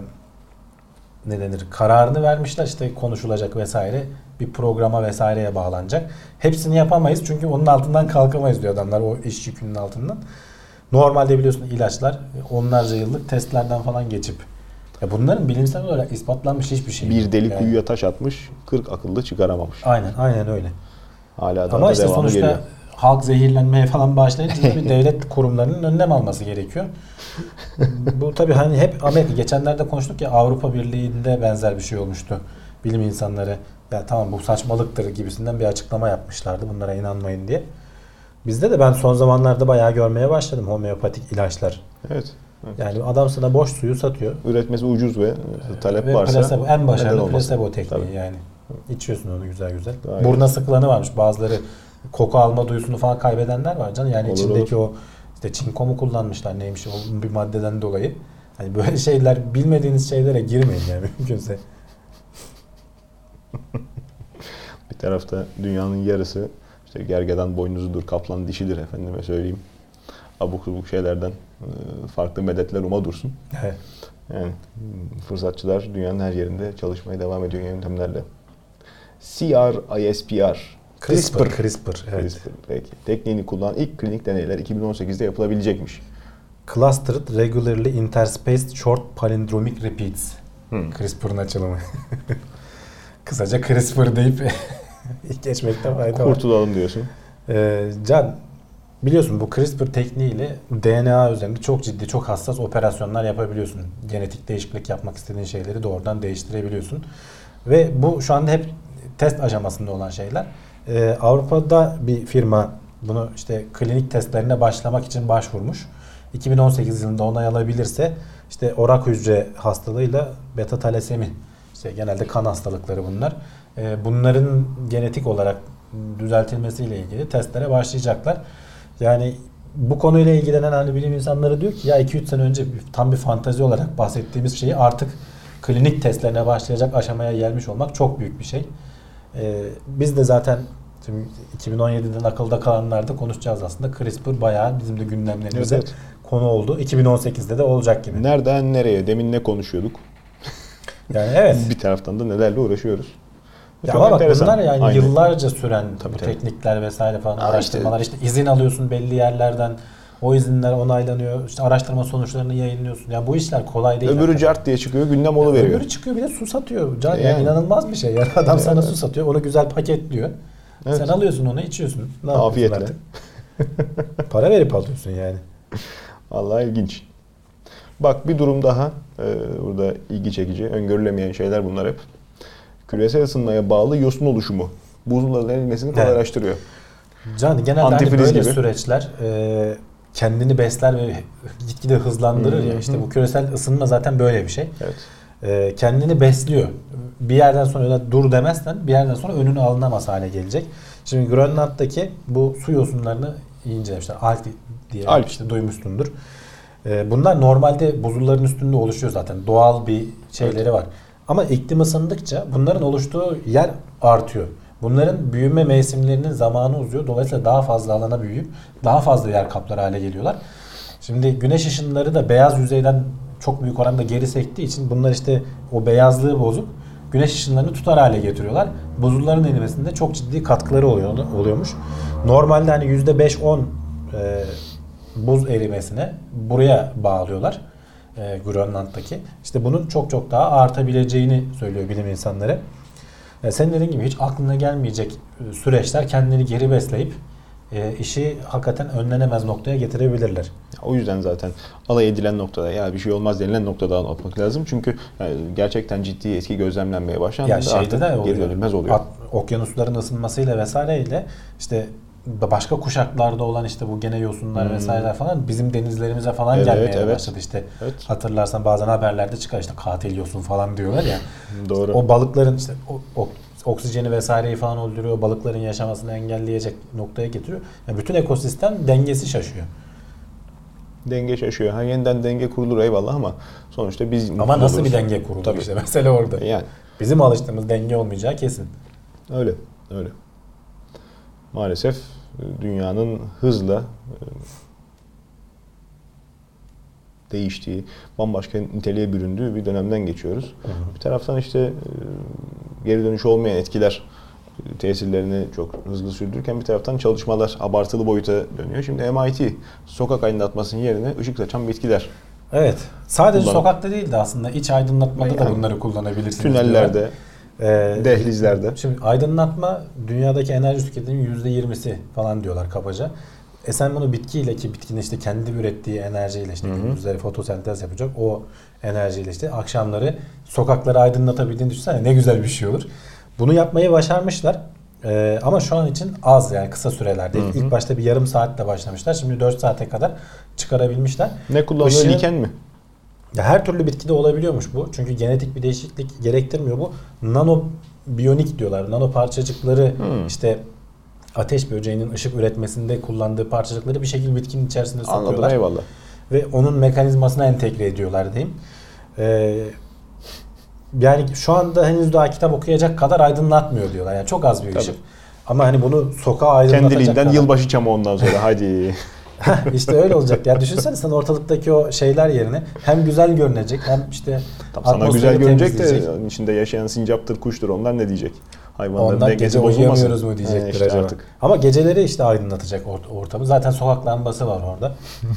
[SPEAKER 2] ne denir kararını vermişler işte konuşulacak vesaire bir programa vesaireye bağlanacak. Hepsini yapamayız çünkü onun altından kalkamayız diyor adamlar o iş yükünün altından. Normalde biliyorsun ilaçlar onlarca yıllık testlerden falan geçip ya bunların bilimsel olarak ispatlanmış hiçbir şey.
[SPEAKER 1] Bir deli
[SPEAKER 2] Yani-
[SPEAKER 1] kuyuya taş atmış, 40 akıllı çıkaramamış.
[SPEAKER 2] Aynen aynen öyle.
[SPEAKER 1] Hala da
[SPEAKER 2] Ama işte sonuçta
[SPEAKER 1] geliyor.
[SPEAKER 2] Halk zehirlenmeye falan başlayınca bir devlet kurumlarının önlem alması gerekiyor. Bu tabii hani hep Amerika geçenlerde konuştuk ya Avrupa Birliği'nde benzer bir şey olmuştu. Bilim insanları ya tamam bu saçmalıktır gibisinden bir açıklama yapmışlardı bunlara inanmayın diye. Bizde de ben son zamanlarda bayağı görmeye başladım homeopatik ilaçlar.
[SPEAKER 1] Evet. evet.
[SPEAKER 2] Yani adam sana boş suyu satıyor.
[SPEAKER 1] Üretmesi ucuz ve talep
[SPEAKER 2] Ve
[SPEAKER 1] varsa
[SPEAKER 2] plasebo, en başarılı plasebo tekniği
[SPEAKER 1] Tabii.
[SPEAKER 2] yani. İçiyorsun onu güzel güzel.
[SPEAKER 1] Gayet.
[SPEAKER 2] Buruna sıkılanı varmış. Bazıları koku alma duyusunu falan kaybedenler var canım. Yani
[SPEAKER 1] Olur,
[SPEAKER 2] içindeki o işte çinko mu kullanmışlar neymiş o bir maddeden dolayı. Hani böyle şeyler bilmediğiniz şeylere girmeyin yani mümkünse.
[SPEAKER 1] Bir tarafta dünyanın yarısı işte gergedan boynuzudur, kaplan dişidir efendime söyleyeyim. Abuk subuk şeylerden e, farklı medetler uma dursun.
[SPEAKER 2] Evet.
[SPEAKER 1] Yani fırsatçılar dünyanın her yerinde çalışmaya devam ediyor yöntemlerle. CR, ISPR,
[SPEAKER 2] CRISPR. CRISPR. Evet.
[SPEAKER 1] CRISPR, peki. Tekniğini kullanan ilk klinik deneyler 2018'de yapılabilecekmiş.
[SPEAKER 2] Clustered Regularly Interspaced Short Palindromic Repeats.
[SPEAKER 1] Hmm.
[SPEAKER 2] CRISPR'ın açılımı. Kısaca CRISPR deyip geçmekte fayda var.
[SPEAKER 1] Kurtulalım diyorsun.
[SPEAKER 2] Ee, Can biliyorsun bu CRISPR tekniğiyle DNA üzerinde çok ciddi, çok hassas operasyonlar yapabiliyorsun. Genetik değişiklik yapmak istediğin şeyleri doğrudan değiştirebiliyorsun. Ve bu şu anda hep test aşamasında olan şeyler. Ee, Avrupa'da bir firma bunu işte klinik testlerine başlamak için başvurmuş. 2018 yılında onay alabilirse işte orak hücre hastalığıyla beta talasemi işte genelde kan hastalıkları bunlar. Ee, bunların genetik olarak düzeltilmesiyle ilgili testlere başlayacaklar. Yani bu konuyla ilgilenen hani bilim insanları diyor ki ya 2-3 sene önce tam bir fantazi olarak bahsettiğimiz şeyi artık klinik testlerine başlayacak aşamaya gelmiş olmak çok büyük bir şey. Ee, biz de zaten şimdi 2017'den akılda kalanlarda konuşacağız aslında. CRISPR bayağı bizim de gündemlerimize
[SPEAKER 1] Evet,
[SPEAKER 2] konu oldu. 2018'de de olacak gibi.
[SPEAKER 1] Nereden nereye? Demin ne konuşuyorduk?
[SPEAKER 2] Yani evet.
[SPEAKER 1] Bir taraftan da nelerle uğraşıyoruz.
[SPEAKER 2] Ya
[SPEAKER 1] Çok
[SPEAKER 2] bak
[SPEAKER 1] enteresan.
[SPEAKER 2] bunlar yani
[SPEAKER 1] Aynen.
[SPEAKER 2] yıllarca süren
[SPEAKER 1] Tabii,
[SPEAKER 2] bu
[SPEAKER 1] tabii.
[SPEAKER 2] teknikler vesaire falan
[SPEAKER 1] Aa,
[SPEAKER 2] araştırmalar işte, izin alıyorsun belli yerlerden o izinler onaylanıyor işte araştırma sonuçlarını yayınlıyorsun ya bu işler kolay değil.
[SPEAKER 1] Öbürü cart diye çıkıyor, gündem olu veriyor.
[SPEAKER 2] Öbürü çıkıyor bir de su satıyor. Can, yani.
[SPEAKER 1] Yani.
[SPEAKER 2] inanılmaz bir şey. Yani adam sana
[SPEAKER 1] Evet.
[SPEAKER 2] su satıyor onu güzel paketliyor.
[SPEAKER 1] Evet.
[SPEAKER 2] Sen alıyorsun onu içiyorsun. Ne
[SPEAKER 1] Afiyetle.
[SPEAKER 2] Para verip alıyorsun yani.
[SPEAKER 1] Vallahi ilginç. Bak bir durum daha. Ee, burada ilgi çekici. Öngörülemeyen şeyler bunlar hep. Küresel ısınmaya bağlı yosun oluşumu. Buzulların erimesini
[SPEAKER 2] Evet.
[SPEAKER 1] kolaylaştırıyor.
[SPEAKER 2] Can genelde hani böyle
[SPEAKER 1] gibi.
[SPEAKER 2] süreçler e, kendini besler ve gitgide hızlandırır
[SPEAKER 1] Hı
[SPEAKER 2] ya. İşte bu küresel ısınma zaten böyle bir şey.
[SPEAKER 1] Evet.
[SPEAKER 2] E, kendini besliyor. Bir yerden sonra dur demezsen bir yerden sonra önünü alınamaz hale gelecek. Şimdi Grönland'daki bu su yosunlarını incelemişler. Alp diye
[SPEAKER 1] Alp.
[SPEAKER 2] işte duymuşsundur. E, bunlar normalde buzulların üstünde oluşuyor zaten. Doğal bir şeyleri var. Ama iklim ısındıkça bunların oluştuğu yer artıyor. Bunların büyüme mevsimlerinin zamanı uzuyor. Dolayısıyla daha fazla alana büyüyüp daha fazla yer kaplar hale geliyorlar. Şimdi güneş ışınları da beyaz yüzeyden çok büyük oranda geri sektiği için bunlar işte o beyazlığı bozup güneş ışınlarını tutar hale getiriyorlar. Buzulların erimesinde çok ciddi katkıları oluyor, oluyormuş. Normalde hani %5-10 e, buz erimesine buraya bağlıyorlar. E, Grönland'daki. İşte bunun çok çok daha artabileceğini söylüyor bilim insanları. E, senin dediğin gibi hiç aklına gelmeyecek e, süreçler kendini geri besleyip e, işi hakikaten önlenemez noktaya getirebilirler.
[SPEAKER 1] O yüzden zaten alay edilen noktada ya bir şey olmaz denilen noktadan atmak lazım. Çünkü yani gerçekten ciddi etki gözlemlenmeye başlandığında
[SPEAKER 2] Ya şeyde
[SPEAKER 1] artık
[SPEAKER 2] de oluyor.
[SPEAKER 1] geri dönülmez oluyor.
[SPEAKER 2] At- okyanusların ısınmasıyla vesaireyle işte başka kuşaklarda olan işte bu gene yosunlar
[SPEAKER 1] Hmm.
[SPEAKER 2] vesaireler falan bizim denizlerimize falan
[SPEAKER 1] Evet,
[SPEAKER 2] gelmeye
[SPEAKER 1] evet.
[SPEAKER 2] başladı işte.
[SPEAKER 1] Evet.
[SPEAKER 2] Hatırlarsan bazen haberlerde çıkar işte katil yosun falan diyorlar ya.
[SPEAKER 1] Doğru.
[SPEAKER 2] O balıkların işte o, o- oksijeni vesaireyi falan öldürüyor. Balıkların yaşamasını engelleyecek noktaya getiriyor. Yani bütün ekosistem dengesi şaşıyor.
[SPEAKER 1] Denge şaşıyor. Ha yeniden denge kurulur eyvallah ama sonuçta biz
[SPEAKER 2] Ama nasıl bir denge kuruldu
[SPEAKER 1] Tabii.
[SPEAKER 2] işte mesele orada.
[SPEAKER 1] Yani
[SPEAKER 2] Bizim alıştığımız denge olmayacağı kesin.
[SPEAKER 1] öyle. Öyle. Maalesef e, dünyanın hızla e, değiştiği, bambaşka niteliğe büründüğü bir dönemden geçiyoruz. Bir taraftan işte e, geri dönüş olmayan etkiler tesirlerini çok hızlı sürdürürken bir taraftan çalışmalar abartılı boyuta dönüyor. Şimdi MIT sokak aydınlatmasının yerine ışık saçan bitkiler
[SPEAKER 2] Evet. Sadece
[SPEAKER 1] Kullanım.
[SPEAKER 2] sokakta değil de aslında iç aydınlatmada da
[SPEAKER 1] Yani
[SPEAKER 2] bunları kullanabilirsiniz.
[SPEAKER 1] tünellerde,
[SPEAKER 2] diyorlar. Ee,
[SPEAKER 1] dehlizlerde.
[SPEAKER 2] Şimdi aydınlatma dünyadaki enerji tüketiminin %20'si falan diyorlar kabaca. E sen bunu bitkiyle ki bitkinin işte kendi ürettiği enerjiyle işte gündüzleri fotosentez yapacak o enerjiyle işte akşamları sokakları aydınlatabildiğini düşünsene ne güzel bir şey olur. Bunu yapmayı başarmışlar. Ee, ama şu an için az yani kısa sürelerde.
[SPEAKER 1] Hı hı.
[SPEAKER 2] İlk başta bir yarım saatle başlamışlar. Şimdi 4 saate kadar çıkarabilmişler.
[SPEAKER 1] Ne kullanılıyor?
[SPEAKER 2] Işığı-
[SPEAKER 1] Liken mi?
[SPEAKER 2] Ya her türlü bitkide olabiliyormuş bu. Çünkü genetik bir değişiklik gerektirmiyor bu. Nano biyonik diyorlar. Nano parçacıkları
[SPEAKER 1] Hmm.
[SPEAKER 2] işte ateş böceğinin ışık üretmesinde kullandığı parçacıkları bir şekilde bitkinin içerisinde
[SPEAKER 1] Anladım
[SPEAKER 2] sokuyorlar.
[SPEAKER 1] eyvallah.
[SPEAKER 2] Ve onun mekanizmasına entegre ediyorlar diyeyim. Ee, yani şu anda henüz daha kitap okuyacak kadar aydınlatmıyor diyorlar. Yani çok az bir
[SPEAKER 1] Tabii.
[SPEAKER 2] ışık. Ama hani bunu sokağa aydınlatacak
[SPEAKER 1] Kendiliğinden
[SPEAKER 2] kadar.
[SPEAKER 1] yılbaşı çamı ondan sonra hadi.
[SPEAKER 2] işte öyle olacak. Ya düşünsene sen ortalıktaki o şeyler yerine hem güzel görünecek hem işte
[SPEAKER 1] Tam sana güzel görünecek de içinde yaşayan sincaptır, kuştur onlar ne diyecek? Hayvanların
[SPEAKER 2] Ondan gece uyuyamıyoruz mu diyecektir
[SPEAKER 1] He, işte
[SPEAKER 2] acaba.
[SPEAKER 1] artık.
[SPEAKER 2] Ama geceleri işte aydınlatacak ort- ortamı. Zaten sokak lambası var orada.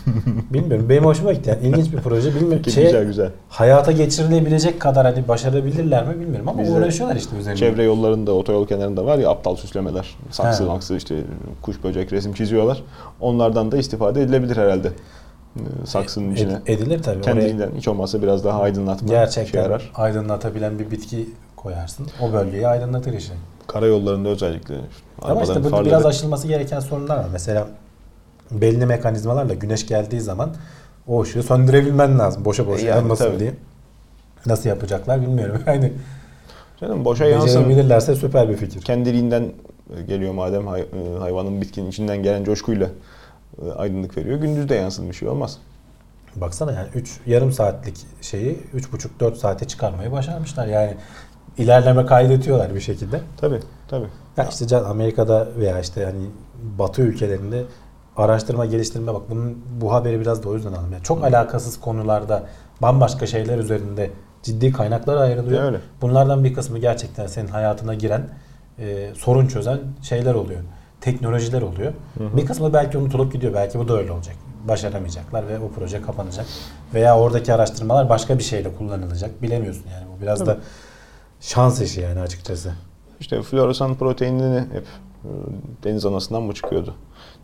[SPEAKER 2] Bilmiyorum. Benim hoşuma gitti. Yani ilginç bir proje. Bilmiyorum. Şey,
[SPEAKER 1] güzel güzel.
[SPEAKER 2] hayata geçirilebilecek kadar hani başarabilirler mi bilmiyorum ama
[SPEAKER 1] Bize
[SPEAKER 2] uğraşıyorlar işte üzerinde.
[SPEAKER 1] Çevre yollarında, otoyol kenarında var ya aptal süslemeler. Saksı
[SPEAKER 2] He.
[SPEAKER 1] maksı işte kuş böcek resim çiziyorlar. Onlardan da istifade edilebilir herhalde. Saksının
[SPEAKER 2] Ed-
[SPEAKER 1] içine.
[SPEAKER 2] edilir tabii.
[SPEAKER 1] Kendiliğinden hiç olmazsa biraz daha aydınlatma şey
[SPEAKER 2] gerçekten
[SPEAKER 1] yarar.
[SPEAKER 2] aydınlatabilen bir bitki koyarsın. O bölgeyi aydınlatır işte.
[SPEAKER 1] Karayollarında özellikle.
[SPEAKER 2] Ama işte burada
[SPEAKER 1] farları-
[SPEAKER 2] biraz aşılması gereken sorunlar var. Mesela belli mekanizmalarla güneş geldiği zaman o ışığı söndürebilmen lazım. Boşa boşa
[SPEAKER 1] Yani
[SPEAKER 2] yanmasın
[SPEAKER 1] tabii.
[SPEAKER 2] diye. Nasıl yapacaklar bilmiyorum. Yani
[SPEAKER 1] Canım boşa yansın.
[SPEAKER 2] becerebilirlerse süper bir fikir.
[SPEAKER 1] Kendiliğinden geliyor madem hay- e, hayvanın bitkinin içinden gelen coşkuyla e, aydınlık veriyor. Gündüz de yansın bir şey olmaz.
[SPEAKER 2] Baksana yani 3 yarım saatlik şeyi 3,5-4 saate çıkarmayı başarmışlar. Yani ilerleme kaydediyorlar bir şekilde.
[SPEAKER 1] Tabii tabii.
[SPEAKER 2] Ya işte can Amerika'da veya işte hani Batı ülkelerinde araştırma geliştirme bak bunun bu haberi biraz da o yüzden aldım. Yani çok alakasız konularda bambaşka şeyler üzerinde ciddi kaynaklar ayrılıyor.
[SPEAKER 1] Öyle.
[SPEAKER 2] Bunlardan bir kısmı gerçekten senin hayatına giren e, sorun çözen şeyler oluyor. Teknolojiler oluyor. Bir kısmı belki unutulup gidiyor. Belki bu da öyle olacak. Başaramayacaklar ve o proje kapanacak. Veya oradaki araştırmalar başka bir şeyle kullanılacak. Bilemiyorsun yani. Bu biraz da şans işi yani açıkçası.
[SPEAKER 1] İşte floresan proteinini hep e, deniz anasından mı çıkıyordu?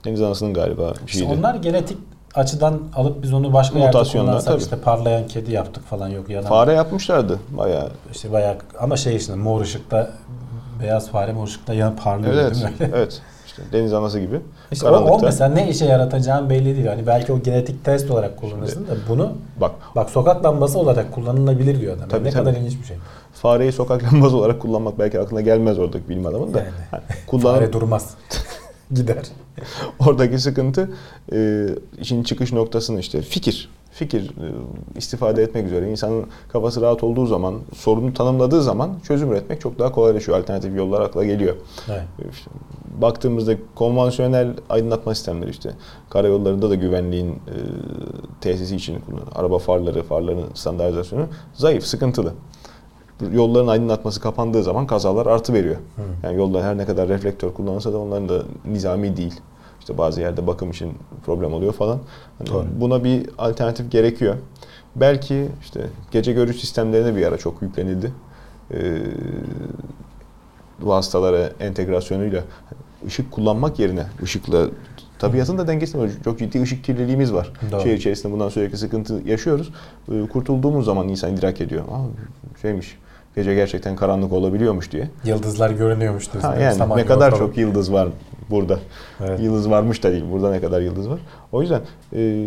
[SPEAKER 1] Deniz anasının galiba bir
[SPEAKER 2] İşte
[SPEAKER 1] şeydi.
[SPEAKER 2] onlar genetik açıdan alıp biz onu başka yerde kullansak
[SPEAKER 1] tabii.
[SPEAKER 2] işte parlayan kedi yaptık falan yok ya
[SPEAKER 1] Fare yapmışlardı bayağı.
[SPEAKER 2] işte bayağı ama şey işte mor ışıkta beyaz fare mor ışıkta yanıp parlıyor
[SPEAKER 1] Evet,
[SPEAKER 2] değil mi?
[SPEAKER 1] evet. İşte deniz anası gibi.
[SPEAKER 2] İşte o, o mesela ne işe yaratacağın belli değil. Hani belki o genetik test olarak kullanırsın da bunu
[SPEAKER 1] Bak
[SPEAKER 2] bak sokak lambası olarak kullanılabilir diyor adam.
[SPEAKER 1] Tabii,
[SPEAKER 2] ne
[SPEAKER 1] tabii.
[SPEAKER 2] kadar ilginç bir şey.
[SPEAKER 1] Fareyi sokak lambası olarak kullanmak belki aklına gelmez oradaki bilim adamın da.
[SPEAKER 2] Yani.
[SPEAKER 1] Yani kullanıp
[SPEAKER 2] Fare durmaz. Gider.
[SPEAKER 1] oradaki sıkıntı e, işin çıkış noktasını işte fikir. Fikir e, istifade etmek üzere insanın kafası rahat olduğu zaman, sorunu tanımladığı zaman çözüm üretmek çok daha kolaylaşıyor. Alternatif yollar akla geliyor.
[SPEAKER 2] Evet.
[SPEAKER 1] İşte baktığımızda konvansiyonel aydınlatma sistemleri işte karayollarında da güvenliğin e, tesisi için kullanılan araba farları, farların standartizasyonu zayıf, sıkıntılı. Yolların aydınlatması kapandığı zaman kazalar artı veriyor. Yani yolda her ne kadar reflektör kullanılsa da onların da nizami değil. İşte bazı yerde bakım için problem oluyor falan. Hani
[SPEAKER 2] Doğru.
[SPEAKER 1] buna bir alternatif gerekiyor. Belki işte gece görüş sistemlerine bir ara çok yüklenildi. Ee, vasıtalara entegrasyonuyla ışık kullanmak yerine ışıkla tabiatın da dengesinde çok ciddi ışık kirliliğimiz var.
[SPEAKER 2] Doğru.
[SPEAKER 1] Şehir içerisinde bundan sürekli sıkıntı yaşıyoruz. Ee, Kurtulduğumuz zaman insan idrak ediyor. Aa, şeymiş gece gerçekten karanlık olabiliyormuş diye.
[SPEAKER 2] Yıldızlar görünüyormuş diyorsun.
[SPEAKER 1] Ha, yani
[SPEAKER 2] Samanyolu
[SPEAKER 1] ne kadar
[SPEAKER 2] falan.
[SPEAKER 1] çok yıldız var burada.
[SPEAKER 2] Evet.
[SPEAKER 1] Yıldız varmış da değil. Burada ne kadar yıldız var. O yüzden e,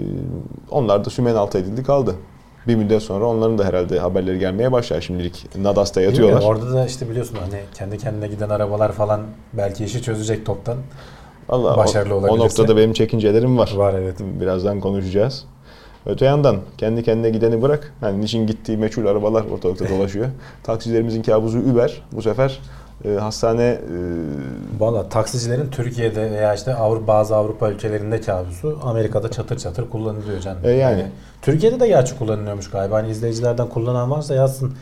[SPEAKER 1] onlar da sümen altı edildi kaldı. Bir müddet sonra onların da herhalde haberleri gelmeye başlar. Şimdilik Nadas'ta yatıyorlar.
[SPEAKER 2] Bilmiyorum, Orada da işte biliyorsun hani kendi kendine giden arabalar falan belki işi çözecek toptan.
[SPEAKER 1] Allah,
[SPEAKER 2] başarılı
[SPEAKER 1] o, o noktada benim çekincelerim var.
[SPEAKER 2] Var evet.
[SPEAKER 1] Birazdan konuşacağız. Öte yandan kendi kendine gideni bırak. Yani niçin gittiği meçhul arabalar ortalıkta dolaşıyor. Taksicilerimizin kabusu Uber. Bu sefer e, hastane e,
[SPEAKER 2] Valla taksicilerin Türkiye'de veya işte Avrupa, bazı Avrupa ülkelerinde kabusu Amerika'da çatır çatır kullanılıyor canım.
[SPEAKER 1] E yani.
[SPEAKER 2] Türkiye'de de gerçi kullanılıyormuş galiba. Hani izleyicilerden kullanan varsa yazsın.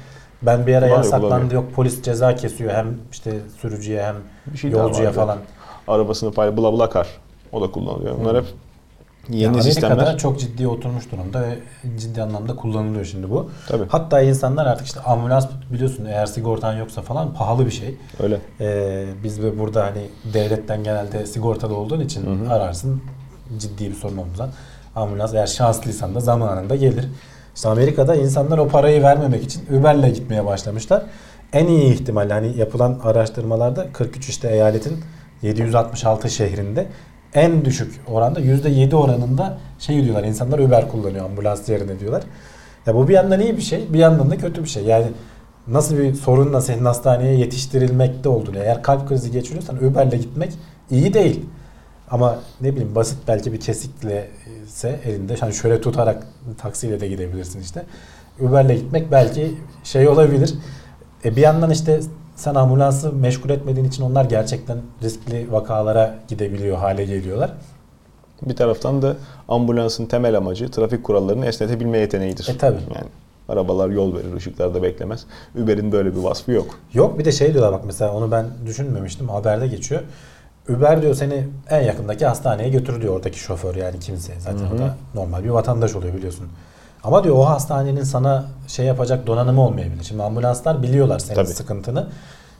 [SPEAKER 2] Ben bir ara
[SPEAKER 1] Kullanıyor,
[SPEAKER 2] yasaklandı
[SPEAKER 1] kullanıyor.
[SPEAKER 2] yok polis ceza kesiyor hem işte sürücüye hem
[SPEAKER 1] bir şey
[SPEAKER 2] yolcuya falan.
[SPEAKER 1] Arabasını pay bla bla kar. O da kullanılıyor. Bunlar hep yeni
[SPEAKER 2] Yani Amerika'da
[SPEAKER 1] sistemler.
[SPEAKER 2] çok ciddi oturmuş durumda ve ciddi anlamda kullanılıyor şimdi bu.
[SPEAKER 1] Tabii.
[SPEAKER 2] Hatta insanlar artık işte ambulans biliyorsun eğer sigortan yoksa falan pahalı bir şey.
[SPEAKER 1] Öyle.
[SPEAKER 2] Ee, biz de burada hani devletten genelde sigortalı olduğun için ararsın ciddi bir sorun olmadan. Ambulans eğer şanslıysan da zamanında gelir. İşte Amerika'da insanlar o parayı vermemek için Uber'le gitmeye başlamışlar. en iyi ihtimalle hani yapılan araştırmalarda 43 işte eyaletin 766 şehrinde en düşük oranda %7 oranında şey diyorlar insanlar Uber kullanıyor ambulans yerine diyorlar. Ya bu bir yandan iyi bir şey bir yandan da kötü bir şey. Yani nasıl bir sorunla senin hastaneye yetiştirilmekte olduğunu eğer kalp krizi geçiriyorsan Uber'le gitmek iyi değil. Ama ne bileyim basit belki bir kesikle ise elinde hani şöyle tutarak taksiyle de gidebilirsin işte. Uber'le gitmek belki şey olabilir. E bir yandan işte sen ambulansı meşgul etmediğin için onlar gerçekten riskli vakalara gidebiliyor hale geliyorlar.
[SPEAKER 1] Bir taraftan da ambulansın temel amacı trafik kurallarını esnetebilme yeteneğidir.
[SPEAKER 2] E tabi.
[SPEAKER 1] Yani arabalar yol verir, ışıklarda beklemez. Uber'in böyle bir vasfı yok.
[SPEAKER 2] Yok bir de şey diyorlar bak mesela onu ben düşünmemiştim haberde geçiyor. Uber diyor seni en yakındaki hastaneye götür diyor oradaki şoför yani kimse. Zaten
[SPEAKER 1] Hı hı.
[SPEAKER 2] o da normal bir vatandaş oluyor biliyorsun. Ama diyor o hastanenin sana şey yapacak donanımı olmayabilir. Şimdi ambulanslar biliyorlar senin
[SPEAKER 1] Tabii.
[SPEAKER 2] sıkıntını.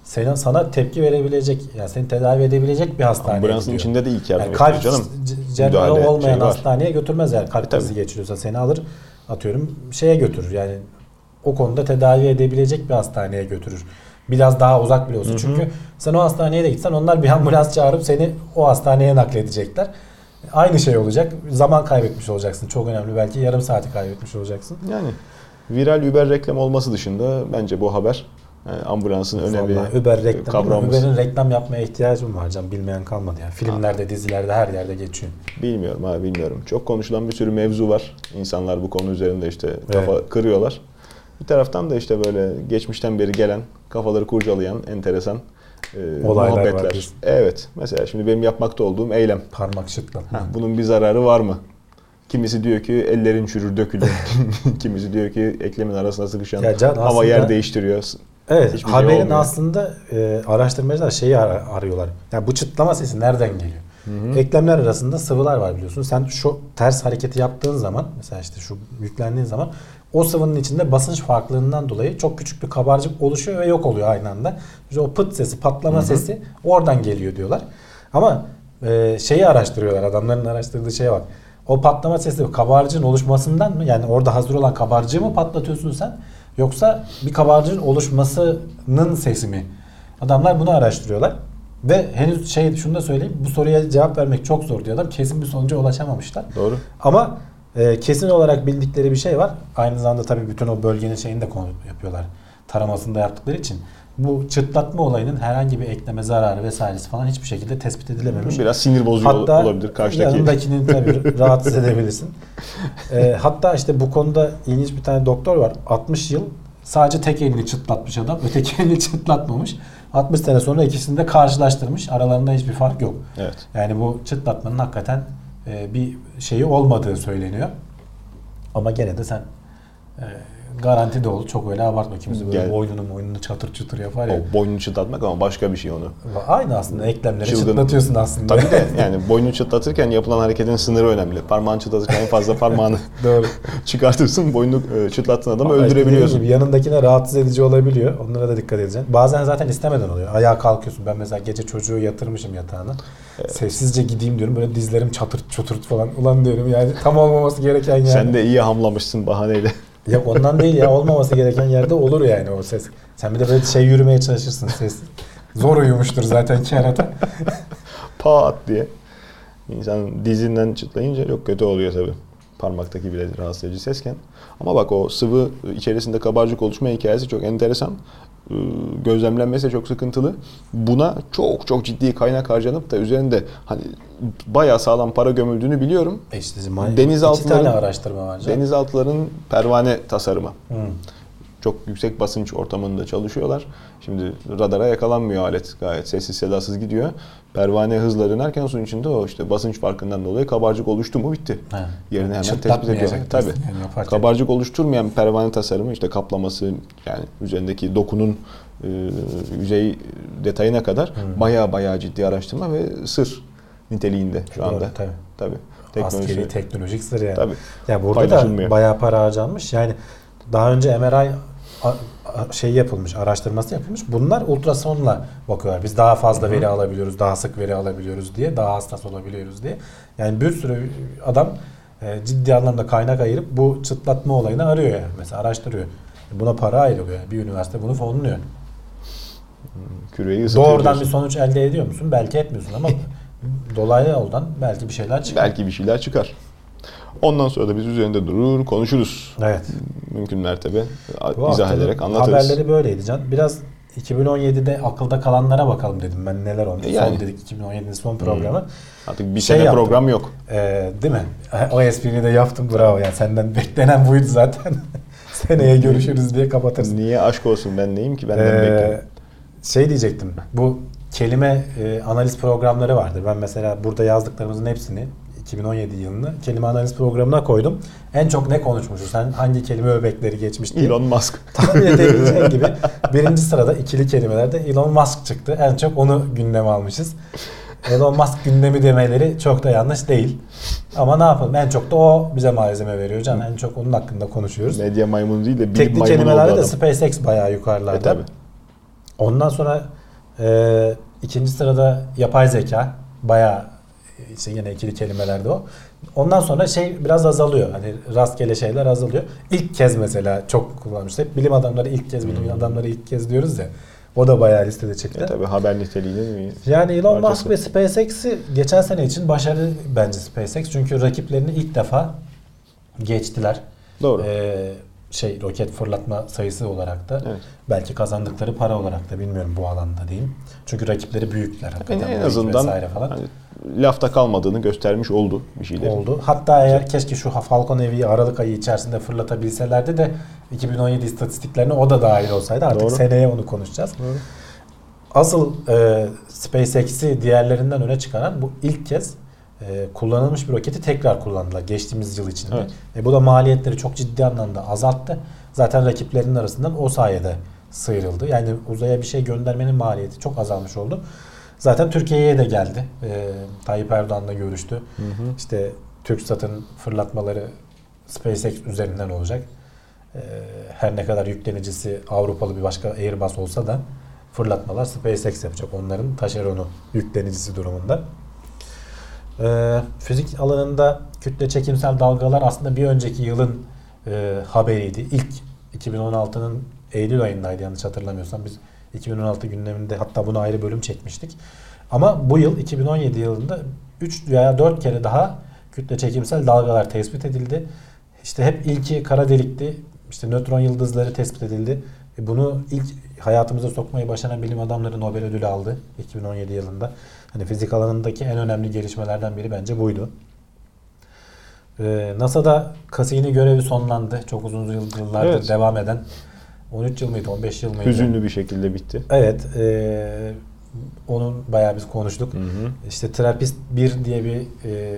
[SPEAKER 2] Senin sana tepki verebilecek, yani seni tedavi edebilecek bir hastaneye
[SPEAKER 1] Ambulansın
[SPEAKER 2] gidiyor.
[SPEAKER 1] içinde de ilk yardım
[SPEAKER 2] Yani kalp
[SPEAKER 1] canım.
[SPEAKER 2] cerrahı olmayan
[SPEAKER 1] şey
[SPEAKER 2] hastaneye götürmez eğer kalp
[SPEAKER 1] E,
[SPEAKER 2] krizi geçiriyorsa seni alır atıyorum şeye götürür yani o konuda tedavi edebilecek bir hastaneye götürür. Biraz daha uzak bile olsun.
[SPEAKER 1] Hı hı.
[SPEAKER 2] Çünkü sen o hastaneye de gitsen onlar bir ambulans çağırıp seni o hastaneye nakledecekler. Aynı şey olacak. Zaman kaybetmiş olacaksın. Çok önemli. Belki yarım saati kaybetmiş olacaksın.
[SPEAKER 1] Yani viral Uber reklam olması dışında bence bu haber e, ambulansın
[SPEAKER 2] Vallahi Uber reklam.
[SPEAKER 1] kavramımız.
[SPEAKER 2] Uber'in reklam yapmaya ihtiyacım var canım. Bilmeyen kalmadı ya. Filmlerde, dizilerde her yerde geçiyor.
[SPEAKER 1] Bilmiyorum abi bilmiyorum. Çok konuşulan bir sürü mevzu var. İnsanlar bu konu üzerinde işte kafa
[SPEAKER 2] Evet.
[SPEAKER 1] kırıyorlar. Bir taraftan da işte böyle geçmişten beri gelen, kafaları kurcalayan enteresan e,
[SPEAKER 2] Olaylar var
[SPEAKER 1] muhabbetler.
[SPEAKER 2] diyorsun.
[SPEAKER 1] Evet. Mesela şimdi benim yapmakta olduğum eylem.
[SPEAKER 2] Parmak şıklatma.
[SPEAKER 1] Ha, bunun bir zararı var mı? Kimisi diyor ki ellerin çürür dökülür. Kimisi diyor ki eklemin arasına sıkışan
[SPEAKER 2] Ya Can
[SPEAKER 1] hava
[SPEAKER 2] aslında-
[SPEAKER 1] yer değiştiriyor.
[SPEAKER 2] Evet,
[SPEAKER 1] Hiçbir şey
[SPEAKER 2] haberin
[SPEAKER 1] olmuyor.
[SPEAKER 2] aslında e, araştırmacılar şeyi ar- arıyorlar. Yani bu çıtlama sesi nereden geliyor? Eklemler arasında sıvılar var biliyorsun. Sen şu ters hareketi yaptığın zaman mesela işte şu yüklendiğin zaman o sıvının içinde basınç farklılığından dolayı çok küçük bir kabarcık oluşuyor ve yok oluyor aynı anda. İşte o pıt sesi, patlama sesi oradan geliyor diyorlar. Ama e, şeyi araştırıyorlar. Adamların araştırdığı şeye bak. O patlama sesi kabarcığın oluşmasından mı? Yani orada hazır olan kabarcığı mı patlatıyorsun sen? Yoksa bir kabarcığın oluşmasının sesi mi? Adamlar bunu araştırıyorlar. Ve henüz şey şunu da söyleyeyim. Bu soruya cevap vermek çok zor diyor adam. Kesin bir sonuca ulaşamamışlar.
[SPEAKER 1] Doğru.
[SPEAKER 2] Ama e, kesin olarak bildikleri bir şey var. Aynı zamanda tabii bütün o bölgenin şeyini de konu yapıyorlar. Taramasını da yaptıkları için. Bu çıtlatma olayının herhangi bir ekleme zararı vesairesi falan hiçbir şekilde tespit edilememiş.
[SPEAKER 1] Biraz sinir bozucu
[SPEAKER 2] Hatta
[SPEAKER 1] olabilir karşıdaki.
[SPEAKER 2] yanındakini tabii rahatsız edebilirsin. Ee, hatta işte bu konuda ilginç bir tane doktor var. 60 yıl sadece tek elini çıtlatmış adam. Öteki elini çıtlatmamış. 60 sene sonra ikisini de karşılaştırmış. Aralarında hiçbir fark yok.
[SPEAKER 1] Evet.
[SPEAKER 2] Yani bu çıtlatmanın hakikaten e, bir şeyi olmadığı söyleniyor. Ama gene de sen e, garanti de ol. Çok öyle abartma. Kimisi böyle
[SPEAKER 1] Gel.
[SPEAKER 2] boynunu boynunu çatır çatır yapar ya.
[SPEAKER 1] O boynunu çıtlatmak ama başka bir şey onu.
[SPEAKER 2] Aynı aslında eklemleri
[SPEAKER 1] Çılgın.
[SPEAKER 2] çıtlatıyorsun aslında.
[SPEAKER 1] Tabii de yani boynunu çıtlatırken yapılan hareketin sınırı önemli. Parmağını çıtlatırken en fazla parmağını
[SPEAKER 2] Doğru.
[SPEAKER 1] çıkartırsın. Boynunu e, çıtlattığın adamı
[SPEAKER 2] Ama
[SPEAKER 1] öldürebiliyorsun.
[SPEAKER 2] Gibi yanındakine rahatsız edici olabiliyor. Onlara da dikkat edeceksin. Bazen zaten istemeden oluyor. Ayağa kalkıyorsun. Ben mesela gece çocuğu yatırmışım yatağına. Sessizce gideyim diyorum. Böyle dizlerim çatırt çuturt falan. Ulan diyorum yani tam olmaması gereken yerde.
[SPEAKER 1] Sen de iyi hamlamışsın bahaneyle.
[SPEAKER 2] Yok ondan değil ya. Olmaması gereken yerde olur yani o ses. Sen bir de böyle şey yürümeye çalışırsın ses. Zor uyumuştur zaten kerata.
[SPEAKER 1] Pat diye. İnsan dizinden çıtlayınca çok kötü oluyor tabii. Parmaktaki bile rahatsız edici sesken. Ama bak o sıvı içerisinde kabarcık oluşma hikayesi çok enteresan. Ee, Gözlemlenmesi çok sıkıntılı. Buna çok çok ciddi kaynak harcanıp da üzerinde hani bayağı sağlam para gömüldüğünü biliyorum.
[SPEAKER 2] E işte
[SPEAKER 1] Denizaltıların-
[SPEAKER 2] iki tane araştırma var. canım.
[SPEAKER 1] Denizaltıların pervane tasarımı.
[SPEAKER 2] Hı.
[SPEAKER 1] Çok yüksek basınç ortamında çalışıyorlar. Şimdi radara yakalanmıyor alet. Gayet sessiz sedasız gidiyor. Pervane hızla dönerken suyun içinde o işte basınç farkından dolayı kabarcık oluştu mu bitti.
[SPEAKER 2] Ha.
[SPEAKER 1] Yerine hemen tespit ediyorlar. Tabii.
[SPEAKER 2] yani.
[SPEAKER 1] Kabarcık oluşturmayan pervane tasarımı işte kaplaması yani üzerindeki dokunun e, yüzey detayına kadar baya baya ciddi araştırma ve sır niteliğinde şu
[SPEAKER 2] Doğru,
[SPEAKER 1] anda.
[SPEAKER 2] tabii.
[SPEAKER 1] Tabii.
[SPEAKER 2] Askeri teknolojik sır yani.
[SPEAKER 1] Tabii.
[SPEAKER 2] Ya burada da bayağı para harcanmış. Yani daha önce MRI şey yapılmış, araştırması yapılmış. Bunlar ultrasonla bakıyorlar. Biz daha fazla veri alabiliyoruz, daha sık veri alabiliyoruz diye, daha hassas olabiliyoruz diye. Yani bir sürü adam e, ciddi anlamda kaynak ayırıp bu çıtlatma olayını arıyor yani. Mesela araştırıyor. Buna para ayrılıyor. Yani bir üniversite bunu fonluyor.
[SPEAKER 1] Küreyi
[SPEAKER 2] Doğrudan bir sonuç elde ediyor musun? Belki etmiyorsun ama dolaylı yoldan belki bir şeyler çıkar.
[SPEAKER 1] Belki bir şeyler çıkar. Ondan sonra da biz üzerinde durur, konuşuruz.
[SPEAKER 2] Evet.
[SPEAKER 1] Mümkün mertebe
[SPEAKER 2] Bu
[SPEAKER 1] izah ederek anlatırız.
[SPEAKER 2] Haberleri böyleydi Can. Biraz 2017'de akılda kalanlara bakalım dedim ben neler olmuş.
[SPEAKER 1] Yani.
[SPEAKER 2] Son dedik 2017'nin son programı.
[SPEAKER 1] Artık bir
[SPEAKER 2] Şey
[SPEAKER 1] sene
[SPEAKER 2] yaptım.
[SPEAKER 1] program yok.
[SPEAKER 2] Ee, değil mi? O espriyi de yaptım bravo yani senden beklenen buydu zaten. Seneye görüşürüz diye kapatırsın.
[SPEAKER 1] Niye aşk olsun ben neyim ki benden
[SPEAKER 2] Ee,
[SPEAKER 1] bekliyorum.
[SPEAKER 2] şey diyecektim. Bu kelime e, analiz programları vardır. Ben mesela burada yazdıklarımızın hepsini 2017 yılını kelime analiz programına koydum. En çok ne konuşmuşuz? Sen hangi kelime öbekleri geçmiş diye.
[SPEAKER 1] Elon Musk.
[SPEAKER 2] Tahmin edebileceğin gibi birinci sırada ikili kelimelerde Elon Musk çıktı. En çok onu gündeme almışız. Elon Musk gündemi demeleri çok da yanlış değil. Ama ne yapalım en çok da o bize malzeme veriyor Can. En çok onun hakkında konuşuyoruz.
[SPEAKER 1] Medya maymunu değil de bilim
[SPEAKER 2] Teknik
[SPEAKER 1] maymunu
[SPEAKER 2] kelimelerde de. SpaceX bayağı yukarılarda.
[SPEAKER 1] E, tabii.
[SPEAKER 2] Ondan sonra e, ikinci sırada yapay zeka bayağı işte yine ikili kelimelerde o. Ondan sonra şey biraz azalıyor. Hani rastgele şeyler azalıyor. İlk kez mesela çok kullanmıştı. Hep bilim adamları ilk kez, bilim adamları ilk kez diyoruz ya. O da bayağı listede çıktı.
[SPEAKER 1] E, tabii haber niteliğinin bir
[SPEAKER 2] Yani Elon. Musk ve SpaceX'i geçen sene için başarılı bence SpaceX. Çünkü rakiplerini ilk defa geçtiler.
[SPEAKER 1] Doğru.
[SPEAKER 2] Ee, şey roket fırlatma sayısı olarak da
[SPEAKER 1] Evet.
[SPEAKER 2] belki kazandıkları para olarak da bilmiyorum bu alanda diyeyim. Çünkü rakipleri büyükler
[SPEAKER 1] Yani en azından
[SPEAKER 2] falan
[SPEAKER 1] hani lafta kalmadığını göstermiş oldu bir şeyler.
[SPEAKER 2] oldu. Hatta eğer keşke şu Falcon Heavy'yi Aralık ayı içerisinde fırlatabilselerdi de 2017 istatistiklerine o da dahil olsaydı artık
[SPEAKER 1] Doğru.
[SPEAKER 2] seneye onu konuşacağız. Asıl e, SpaceX'i diğerlerinden öne çıkaran bu ilk kez e, kullanılmış bir roketi tekrar kullandılar geçtiğimiz yıl içinde.
[SPEAKER 1] Evet.
[SPEAKER 2] E, bu da maliyetleri çok ciddi anlamda azalttı. Zaten rakiplerinin arasından o sayede sıyrıldı. Yani uzaya bir şey göndermenin maliyeti çok azalmış oldu. Zaten Türkiye'ye de geldi. E, Tayyip Erdoğan'la görüştü. İşte TürkSat'ın fırlatmaları SpaceX üzerinden olacak. E, her ne kadar yüklenicisi Avrupalı bir başka Airbus olsa da fırlatmalar SpaceX yapacak. Onların taşeronu yüklenicisi durumunda. Ee, fizik alanında kütle çekimsel dalgalar aslında bir önceki yılın e, haberiydi. İlk 2016'nın Eylül ayındaydı yanlış hatırlamıyorsam. Biz 2016 gündeminde hatta bunu ayrı bölüm çekmiştik. Ama bu yıl 2017 yılında 3 veya 4 kere daha kütle çekimsel dalgalar tespit edildi. İşte hep ilki kara delikti. İşte nötron yıldızları tespit edildi. E bunu ilk hayatımıza sokmayı başaran bilim adamları Nobel ödülü aldı 2017 yılında. Hani fizik alanındaki en önemli gelişmelerden biri bence buydu. Ee, NASA'da Cassini görevi sonlandı. Çok uzun yıl- yıllardır
[SPEAKER 1] Evet.
[SPEAKER 2] devam eden. 13 yıl mıydı, 15 yıl mıydı?
[SPEAKER 1] Hüzünlü bir şekilde bitti.
[SPEAKER 2] Evet. e, onun bayağı biz konuştuk.
[SPEAKER 1] Hı hı.
[SPEAKER 2] İşte Trappist 1 diye bir e,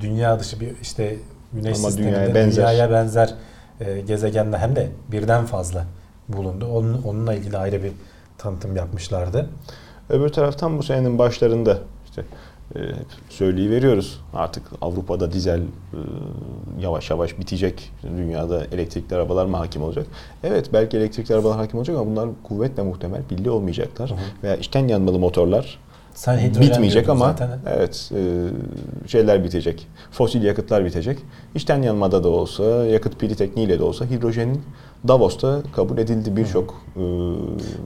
[SPEAKER 2] dünya dışı bir işte güneş
[SPEAKER 1] Ama
[SPEAKER 2] sisteminde
[SPEAKER 1] dünyaya benzer.
[SPEAKER 2] dünyaya benzer e, gezegende hem de birden fazla bulundu. Onun, onunla ilgili ayrı bir tanıtım yapmışlardı.
[SPEAKER 1] Öbür taraftan bu senenin başlarında işte hep söyleyiveriyoruz. Artık Avrupa'da dizel e, yavaş yavaş bitecek. Dünyada elektrikli arabalar mı hakim olacak? Evet belki elektrikli arabalar hakim olacak ama bunlar kuvvetle muhtemel pilli olmayacaklar.
[SPEAKER 2] Hı hı.
[SPEAKER 1] Veya içten yanmalı motorlar
[SPEAKER 2] Sen
[SPEAKER 1] bitmeyecek ama
[SPEAKER 2] zaten.
[SPEAKER 1] evet e, şeyler bitecek. Fosil yakıtlar bitecek. İçten yanmada da olsa, yakıt pili tekniğiyle de olsa hidrojenin Davos'ta kabul edildi birçok e,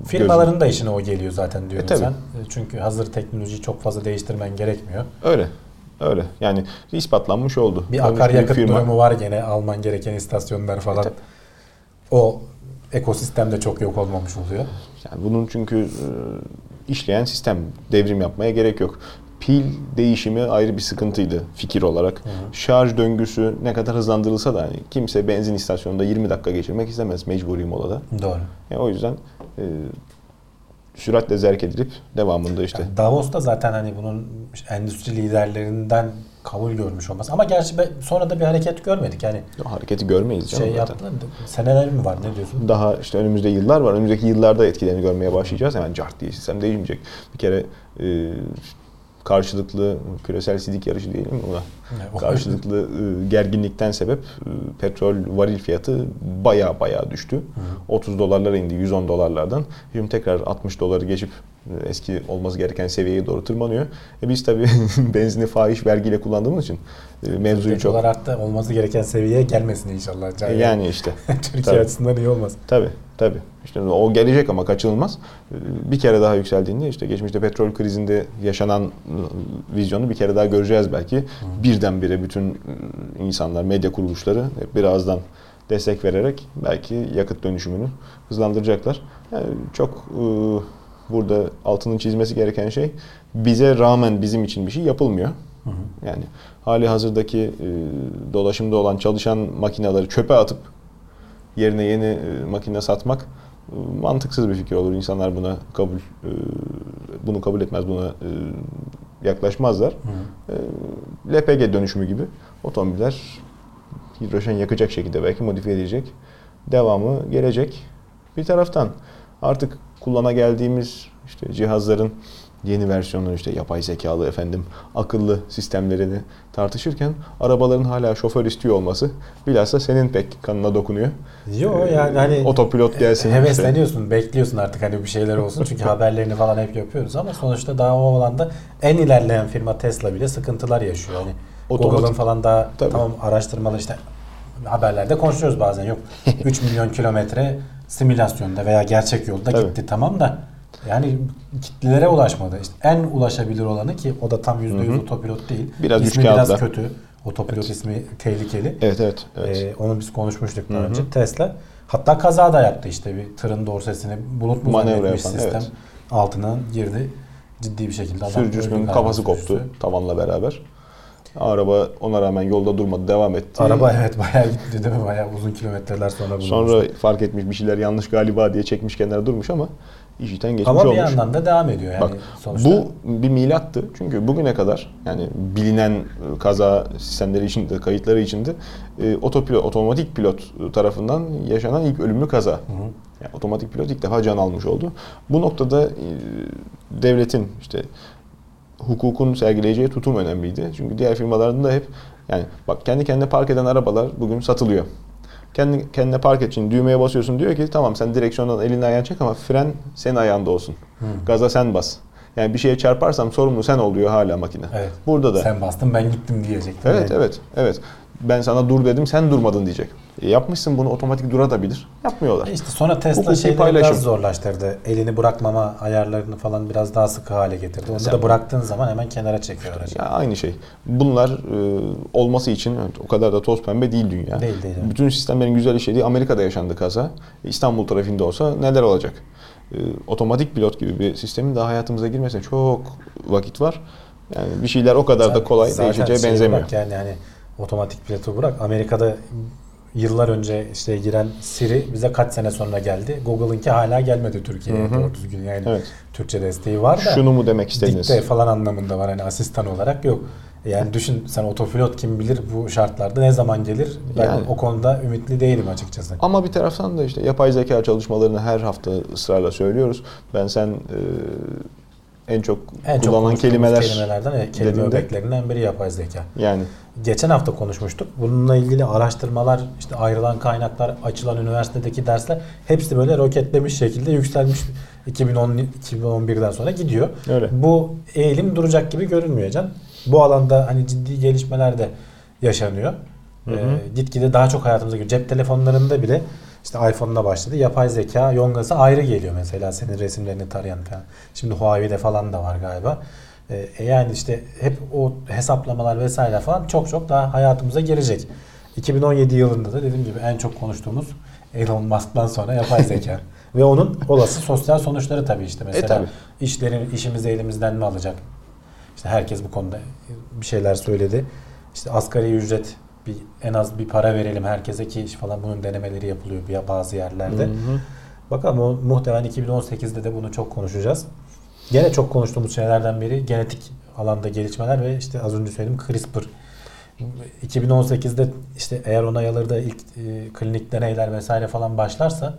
[SPEAKER 2] Firmaların da işine o geliyor zaten diyorsun
[SPEAKER 1] E, tabii.
[SPEAKER 2] sen. E, Çünkü hazır teknolojiyi çok fazla değiştirmen gerekmiyor.
[SPEAKER 1] Öyle. Öyle. Yani ispatlanmış oldu.
[SPEAKER 2] Bir akaryakıt
[SPEAKER 1] firma.
[SPEAKER 2] durumu var gene alman gereken istasyonlar falan.
[SPEAKER 1] tabii.
[SPEAKER 2] o ekosistemde çok yok olmamış oluyor.
[SPEAKER 1] Yani bunun çünkü e, işleyen sistem devrim yapmaya gerek yok. Pil değişimi ayrı bir sıkıntıydı fikir olarak. Şarj döngüsü ne kadar hızlandırılsa da hani kimse benzin istasyonunda 20 dakika geçirmek istemez mecburi molada.
[SPEAKER 2] Doğru.
[SPEAKER 1] Yani o yüzden e, süratle zerk edilip devamında işte
[SPEAKER 2] Yani Davos'ta zaten hani bunun endüstri liderlerinden kabul görmüş olması. Ama gerçi be- sonra da bir hareket görmedik. Yani
[SPEAKER 1] hareketi görmeyiz canım
[SPEAKER 2] şey
[SPEAKER 1] zaten.
[SPEAKER 2] Seneler mi var ne diyorsun?
[SPEAKER 1] Daha işte önümüzde yıllar var. Önümüzdeki yıllarda etkilerini görmeye başlayacağız. Hemen cart diye sistem değişmeyecek. Bir kere e, karşılıklı küresel sidik yarışı diyelim mi buna? Karşılıklı e, gerginlikten sebep e, petrol varil fiyatı baya baya düştü. 30 dolarlara indi 110 dolarlardan. Şimdi tekrar 60 doları geçip eski olması gereken seviyeye doğru tırmanıyor. E biz tabii benzini fahiş vergiyle kullandığımız için e, mevzuyu çok...
[SPEAKER 2] Dolar arttı olması gereken seviyeye gelmesin inşallah. Can.
[SPEAKER 1] Yani işte.
[SPEAKER 2] Türkiye
[SPEAKER 1] Tabii.
[SPEAKER 2] açısından iyi olmaz.
[SPEAKER 1] Tabii tabii. İşte o gelecek ama kaçınılmaz. E, Bir kere daha yükseldiğinde işte geçmişte petrol krizinde yaşanan e, vizyonu bir kere daha göreceğiz belki. Birdenbire bütün e, insanlar, medya kuruluşları birazdan destek vererek belki yakıt dönüşümünü hızlandıracaklar. Yani çok e, burada altının çizmesi gereken şey bize rağmen bizim için bir şey yapılmıyor. Yani hali hazırdaki e, dolaşımda olan çalışan makineleri çöpe atıp yerine yeni e, makine satmak e, mantıksız bir fikir olur. İnsanlar buna kabul e, bunu kabul etmez, buna e, yaklaşmazlar. E, LPG dönüşümü gibi otomobiller hidrojen yakacak şekilde belki modifiye edilecek. Devamı gelecek. Bir taraftan artık kullana geldiğimiz işte cihazların yeni versiyonları işte yapay zekalı efendim akıllı sistemlerini tartışırken arabaların hala şoför istiyor olması bilhassa senin pek kanına dokunuyor.
[SPEAKER 2] Yo yani hani
[SPEAKER 1] Otopilot gelsin.
[SPEAKER 2] hevesleniyorsun, bekliyorsun artık hani bir şeyler olsun. Çünkü haberlerini falan hep yapıyoruz ama sonuçta daha o alanda en ilerleyen firma Tesla bile sıkıntılar yaşıyor. Hani Google'ın falan daha
[SPEAKER 1] Tabii.
[SPEAKER 2] tamam araştırmalı işte haberlerde konuşuyoruz bazen yok 3 milyon kilometre simülasyonda veya gerçek yolda
[SPEAKER 1] Tabii.
[SPEAKER 2] gitti tamam da yani kitlelere ulaşmadı. İşte en ulaşabilir olanı ki o da tam %100
[SPEAKER 1] Hı hı.
[SPEAKER 2] otopilot değil.
[SPEAKER 1] Biraz
[SPEAKER 2] İsmi biraz
[SPEAKER 1] kağıtla.
[SPEAKER 2] kötü. Otopilot ismi tehlikeli.
[SPEAKER 1] Evet evet. evet.
[SPEAKER 2] Ee, onu biz konuşmuştuk daha önce. Tesla hatta kaza da yaptı işte bir tırın dorsesini bulut mu zannetmiş sistem
[SPEAKER 1] evet.
[SPEAKER 2] altına girdi. Ciddi bir şekilde adam
[SPEAKER 1] Sürücüsünün kafası koptu tavanla beraber. Araba ona rağmen yolda durmadı, devam etti.
[SPEAKER 2] Araba evet bayağı gitti değil mi? Bayağı uzun kilometreler sonra bulunmuş.
[SPEAKER 1] Sonra fark etmiş bir şeyler yanlış galiba diye çekmiş kenara durmuş ama işiten geçmiş
[SPEAKER 2] ama bir
[SPEAKER 1] olmuş.
[SPEAKER 2] yandan da devam ediyor yani
[SPEAKER 1] Bak
[SPEAKER 2] sonuçta.
[SPEAKER 1] bu bir milattı. Çünkü bugüne kadar yani bilinen kaza sistemleri içinde, kayıtları içinde e, otopilot, otomatik pilot tarafından yaşanan ilk ölümlü kaza. Yani otomatik pilot ilk defa can almış oldu. Bu noktada e, devletin işte hukukun sergileyeceği tutum önemliydi. Çünkü diğer firmaların da hep yani bak kendi kendine park eden arabalar bugün satılıyor. Kendi kendine park et için düğmeye basıyorsun diyor ki tamam sen direksiyondan elini ayağını çek ama fren senin ayağında olsun. Gaza sen bas. Yani bir şeye çarparsam sorumlu sen oluyor hala makine.
[SPEAKER 2] Evet.
[SPEAKER 1] Burada da.
[SPEAKER 2] Sen bastın ben gittim diyecektim.
[SPEAKER 1] Evet
[SPEAKER 2] Yani.
[SPEAKER 1] evet evet. Ben sana dur dedim sen durmadın diyecek. E, yapmışsın bunu otomatik durabilir. Yapmıyorlar.
[SPEAKER 2] İşte sonra Tesla
[SPEAKER 1] Hukuki
[SPEAKER 2] şeyleri
[SPEAKER 1] paylaşım.
[SPEAKER 2] biraz zorlaştırdı. Elini bırakmama ayarlarını falan biraz daha sıkı hale getirdi. Onu
[SPEAKER 1] Sen-
[SPEAKER 2] da bıraktığın zaman hemen kenara çekiyor aracı.
[SPEAKER 1] Ya aynı şey. Bunlar e, olması için o kadar da toz pembe değil dünya.
[SPEAKER 2] Değil, değil, evet.
[SPEAKER 1] Bütün sistemlerin güzel işlediği Amerika'da yaşandı kaza. İstanbul trafiğinde olsa neler olacak? E, otomatik pilot gibi bir sistemin daha hayatımıza girmesine çok vakit var. Yani bir şeyler o kadar da kolay
[SPEAKER 2] Zaten
[SPEAKER 1] değişeceğe
[SPEAKER 2] şeyi
[SPEAKER 1] benzemiyor.
[SPEAKER 2] Bırak yani hani otomatik pilotu bırak. Amerika'da yıllar önce işte giren Siri bize kaç sene sonra geldi. Google'ınki hala gelmedi Türkiye'ye doğru düzgün. Yani
[SPEAKER 1] Evet.
[SPEAKER 2] Türkçe desteği var da.
[SPEAKER 1] Şunu mu demek istediniz?
[SPEAKER 2] Dikte falan anlamında var hani asistan olarak yok. Yani düşün sen otopilot kim bilir bu şartlarda ne zaman gelir? Ben
[SPEAKER 1] Yani.
[SPEAKER 2] o konuda ümitli değilim açıkçası.
[SPEAKER 1] Ama bir taraftan da işte yapay zeka çalışmalarını her hafta ısrarla söylüyoruz. Ben sen e, en çok
[SPEAKER 2] En çok
[SPEAKER 1] kullanılan
[SPEAKER 2] konuştuğumuz
[SPEAKER 1] kelimeler
[SPEAKER 2] kelimelerden evet, kelime öbeklerinden biri yapay zeka.
[SPEAKER 1] yani
[SPEAKER 2] Geçen hafta konuşmuştuk. Bununla ilgili araştırmalar, işte ayrılan kaynaklar, açılan üniversitedeki dersler hepsi böyle roketlemiş şekilde yükselmiş 2010 2011'den sonra gidiyor.
[SPEAKER 1] Öyle.
[SPEAKER 2] Bu eğilim duracak gibi görünmüyor can. Bu alanda hani ciddi gelişmeler de yaşanıyor.
[SPEAKER 1] Hı hı.
[SPEAKER 2] Ee, gitgide daha çok hayatımıza giriyor. Cep telefonlarında bile işte iPhone'da başladı. Yapay zeka yongası ayrı geliyor mesela senin resimlerini tarayan falan. Şimdi Huawei'de falan da var galiba. Ee, yani işte hep o hesaplamalar vesaire falan çok çok daha hayatımıza girecek. 2017 yılında da dediğim gibi en çok konuştuğumuz Elon Musk'tan sonra yapay zeka. Ve onun olası sosyal sonuçları tabii işte mesela
[SPEAKER 1] tabii.
[SPEAKER 2] işlerin işimizi elimizden mi alacak? İşte herkes bu konuda bir şeyler söyledi. İşte asgari ücret bir en az bir para verelim herkese ki iş falan bunun denemeleri yapılıyor bazı yerlerde.
[SPEAKER 1] Hı hı.
[SPEAKER 2] Bakalım o muhtemelen 2018'de de bunu çok konuşacağız. Gene çok konuştuğumuz şeylerden biri genetik alanda gelişmeler ve işte az önce söyledim CRISPR. 2018'de işte eğer onay alır da ilk e, klinik deneyler vesaire falan başlarsa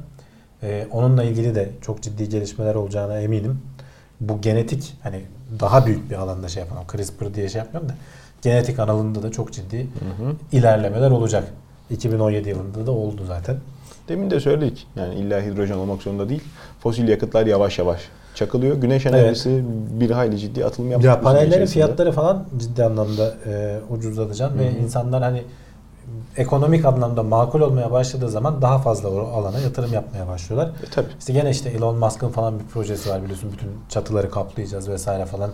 [SPEAKER 2] e, onunla ilgili de çok ciddi gelişmeler olacağına eminim. Bu genetik hani daha büyük bir alanda şey yapalım. CRISPR diye şey yapmıyorum da genetik alanında da çok ciddi
[SPEAKER 1] Hı hı.
[SPEAKER 2] ilerlemeler olacak. 2017 yılında da oldu zaten.
[SPEAKER 1] Demin de söyledik. Yani illa hidrojen olmak zorunda değil. Fosil yakıtlar yavaş yavaş çakılıyor. Güneş enerjisi bir hayli ciddi atılım yapmış.
[SPEAKER 2] Ya panellerin fiyatları falan ciddi anlamda e, ucuzlatacak ve insanlar hani ekonomik anlamda makul olmaya başladığı zaman daha fazla o alana yatırım yapmaya başlıyorlar.
[SPEAKER 1] E, tabii.
[SPEAKER 2] İşte gene işte Elon Musk'ın falan bir projesi var biliyorsun bütün çatıları kaplayacağız vesaire falan.